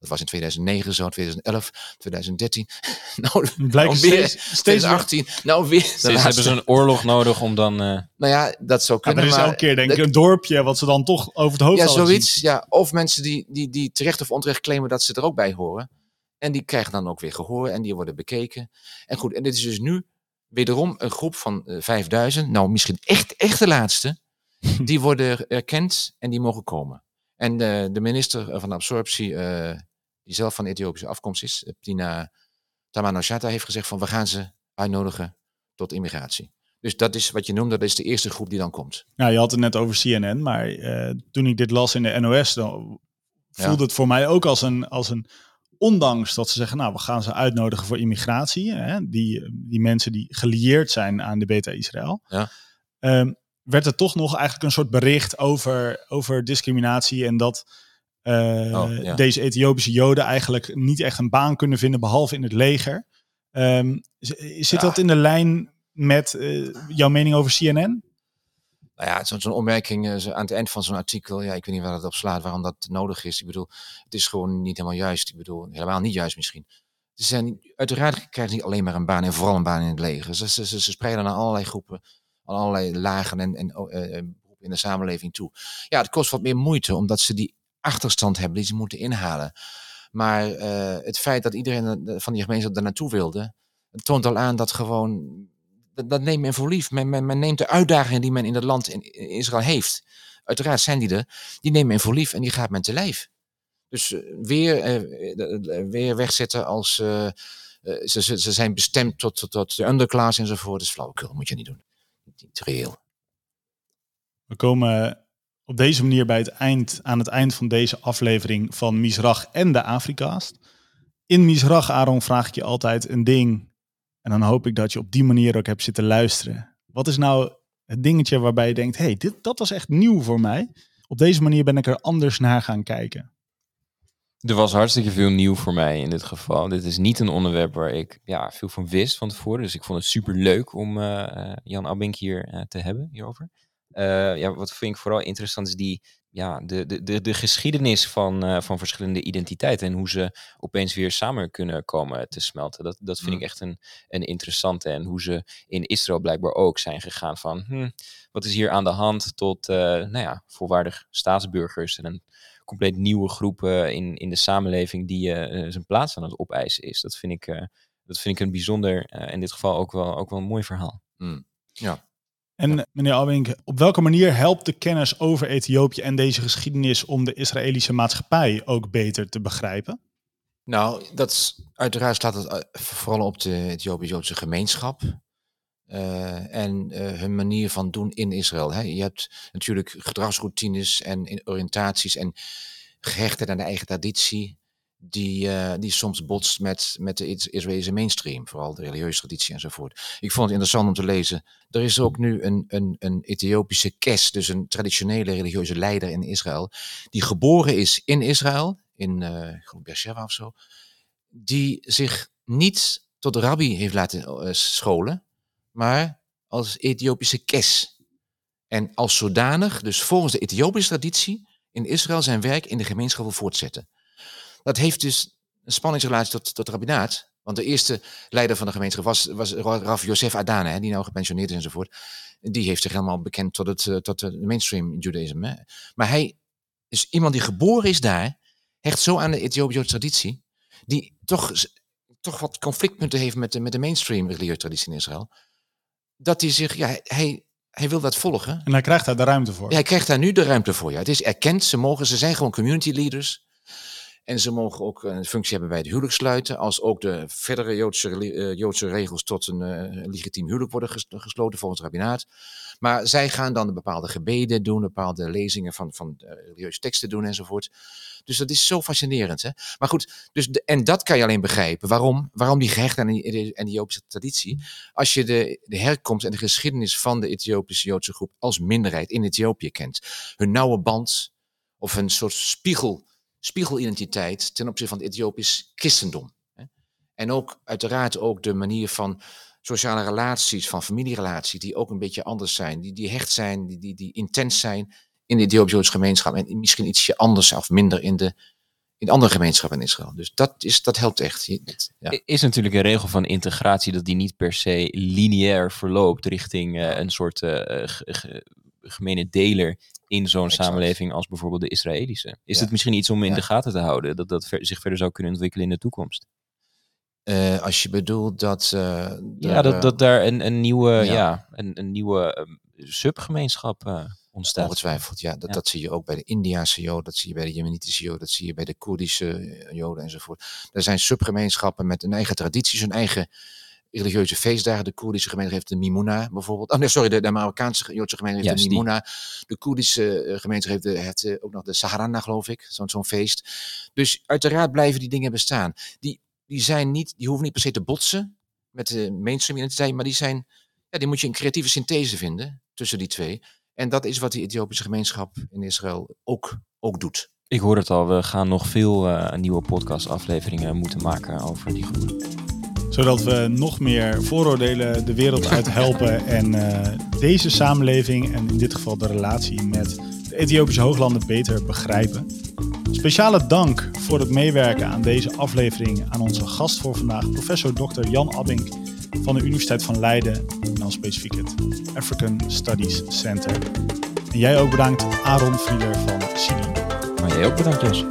Dat was in 2009 zo, 2011, 2013. nou, Blijkt nou weer, steeds, steeds 2018. Nou weer. Steeds hebben ze een oorlog nodig om dan... eh, Nou ja, dat zou Ja, maar kunnen. er is maar elke keer denk ik een dorpje wat ze dan toch over het hoofd Ja, zoiets. Ja. Of mensen die, die, die terecht of onterecht claimen dat ze er ook bij horen. En die krijgen dan ook weer gehoor en die worden bekeken. En goed, en dit is dus nu wederom een groep van eh, 5000. Nou, misschien echt, echt de laatste. Die worden erkend en die mogen komen. En de, de minister van absorptie, eh, die zelf van Ethiopische afkomst is, eh, Tina Tamano-Shata, heeft gezegd van we gaan ze uitnodigen tot immigratie. Dus dat is wat je noemt, dat is de eerste groep die dan komt. Nou, je had het net over CNN, maar eh, toen ik dit las in de NOS, dan Ja. voelde het voor mij ook als een, als een, ondanks dat ze zeggen, nou, we gaan ze uitnodigen voor immigratie, hè, die, die mensen die gelieerd zijn aan de Beta Israël, Ja. ehm, werd er toch nog eigenlijk een soort bericht over, over discriminatie en dat eh, Oh, ja. deze Ethiopische Joden eigenlijk niet echt een baan kunnen vinden, behalve in het leger. Ehm, zit Ja. dat in de lijn met eh, jouw mening over CNN? Nou ja, zo'n opmerking eh, aan het eind van zo'n artikel, ja, ik weet niet waar het op slaat, waarom dat nodig is. Ik bedoel, het is gewoon niet helemaal juist. Ik bedoel, helemaal niet juist misschien. Ze zijn, uiteraard krijgen ze niet alleen maar een baan en vooral een baan in het leger. Ze, ze, ze, ze spreiden naar allerlei groepen, aan allerlei lagen en, en oh, in de samenleving toe. Ja, het kost wat meer moeite, omdat ze die achterstand hebben die ze moeten inhalen. Maar eh, het feit dat iedereen eh, van die gemeenschap daar naartoe wilde, toont al aan dat gewoon dat, neemt men voor lief. Men, men, men neemt de uitdagingen die men in dat land in, Israël heeft. Uiteraard zijn die er. Die neemt men voor lief en die gaat men te lijf. Dus eh, weer, weer wegzetten als ze, ze, ze zijn bestemd tot, tot, tot de underclass enzovoort. Dat is flauwekul, moet je niet doen. Niet reëel. We komen op deze manier bij het eind, aan het eind van deze aflevering van Misrach en de Afrikaast. In Misrach, Aaron, vraag ik je altijd een ding. En dan hoop ik dat je op die manier ook hebt zitten luisteren. Wat is nou het dingetje waarbij je denkt, hey, dit, dat was echt nieuw voor mij. Op deze manier ben ik er anders naar gaan kijken. Er was hartstikke veel nieuw voor mij in dit geval. Dit is niet een onderwerp waar ik ja, veel van wist van tevoren. Dus ik vond het super leuk om eh, eh, Jan Abink hier eh, te hebben hierover. Eh, ja, wat vind ik vooral interessant is die, ja, de, de, de, de geschiedenis van, eh, van verschillende identiteiten. En hoe ze opeens weer samen kunnen komen te smelten. Dat, dat vind Mm. ik echt een, een interessante. En hoe ze in Israël blijkbaar ook zijn gegaan van... Hm, wat is hier aan de hand tot eh, nou ja, volwaardig staatsburgers en een compleet nieuwe groep in, in de samenleving die zijn plaats aan het opeisen is. Dat vind ik, dat vind ik een bijzonder, in dit geval ook wel, ook wel een mooi verhaal. Ja. En meneer Albink, op welke manier helpt de kennis over Ethiopië en deze geschiedenis om de Israëlische maatschappij ook beter te begrijpen? Nou, dat is, uiteraard slaat het eh, vooral op de Ethiopisch-Joodse gemeenschap. eh, en eh, hun manier van doen in Israël. Hè. Je hebt natuurlijk gedragsroutines en oriëntaties en gehechtheid aan de eigen traditie. Die, eh, die soms botst met, met de Is- Israëlische mainstream, vooral de religieuze traditie enzovoort. Ik vond het interessant om te lezen. Er is ook nu een, een, een Ethiopische kes, dus een traditionele religieuze leider in Israël, die geboren is in Israël, in geloof Beersheba of zo, die zich niet tot rabbi heeft laten eh, scholen, maar als Ethiopische kes. En als zodanig, dus volgens de Ethiopische traditie, in Israël zijn werk in de gemeenschap wil voortzetten. Dat heeft dus een spanningsrelatie tot, tot het rabbinaat. Want de eerste leider van de gemeenschap was, was Rav Yosef Adane, hè, die nou gepensioneerd is enzovoort. Die heeft zich helemaal bekend tot het, eh, tot de mainstream judaïsme. hè. Maar hij is iemand die geboren is daar, hecht zo aan de Ethiopische traditie, die toch, toch wat conflictpunten heeft met de, met de mainstream religieuze traditie in Israël. Dat hij zich, ja, hij, hij wil dat volgen. En hij krijgt daar de ruimte voor. Ja, hij krijgt daar nu de ruimte voor. Ja. Het is erkend, ze, mogen, ze zijn gewoon community leaders. En ze mogen ook een functie hebben bij het huwelijk sluiten. Als ook de verdere Joodse, eh, Joodse regels tot een eh, legitiem huwelijk worden ges- gesloten volgens het rabbinaat. Maar zij gaan dan bepaalde gebeden doen, bepaalde lezingen van, van eh, religieuze teksten doen enzovoort. Dus dat is zo fascinerend. Hè? Maar goed, dus de- en dat kan je alleen begrijpen. Waarom? Waarom die gehecht aan die, die Joodse traditie? Als je de, de herkomst en de geschiedenis van de Ethiopische Joodse groep als minderheid in Ethiopië kent. Hun nauwe band of een soort spiegel, spiegelidentiteit ten opzichte van het Ethiopisch christendom. En ook uiteraard ook de manier van sociale relaties, van familierelaties, die ook een beetje anders zijn. Die, die hecht zijn, die, die, die intens zijn in de Ethiopische gemeenschap. En misschien ietsje anders of minder in de, in andere gemeenschappen in Israël. Dus dat, is, dat helpt echt. Ja. Is natuurlijk een regel van integratie dat die niet per se lineair verloopt richting uh, een soort uh, gemene deler in zo'n samenleving als bijvoorbeeld de Israëlische. Is ja. het misschien iets om in ja. de gaten te houden, dat dat ver, zich verder zou kunnen ontwikkelen in de toekomst? Uh, als je bedoelt dat. Uh, ja, dat, dat daar een, een nieuwe, ja. ja een, een nieuwe um, subgemeenschap uh, ontstaat. Ongetwijfeld, ja. Dat, ja. dat zie je ook bij de Indiaanse Joden, dat zie je bij de Jemenitische Joden, dat zie je bij de Koerdische Joden enzovoort. Er zijn subgemeenschappen met een eigen tradities, hun eigen religieuze feestdagen. De Koerdische gemeente heeft de Mimuna bijvoorbeeld. Oh nee, sorry, de, de Marokkaanse Joodse gemeente heeft de Mimuna. Die. De Koerdische uh, gemeente heeft, de, heeft uh, ook nog de Saharana, geloof ik. Zo'n zo'n feest. Dus uiteraard blijven die dingen bestaan. Die, die, zijn niet, die hoeven niet per se te botsen met de mainstream identiteit, maar die zijn, ja, die moet je een creatieve synthese vinden tussen die twee. En dat is wat die Ethiopische gemeenschap in Israël ook, ook doet. Ik hoor het al, we gaan nog veel uh, nieuwe podcastafleveringen moeten maken over die groep zodat we nog meer vooroordelen de wereld uit helpen en uh, deze samenleving en in dit geval de relatie met de Ethiopische hooglanden beter begrijpen. Speciale dank voor het meewerken aan deze aflevering aan onze gast voor vandaag, professor Dr. Jan Abbink van de Universiteit van Leiden en dan specifiek het African Studies Center. En jij ook bedankt, Aaron Frieler van CIDI. Maar jij ook bedankt, Jos.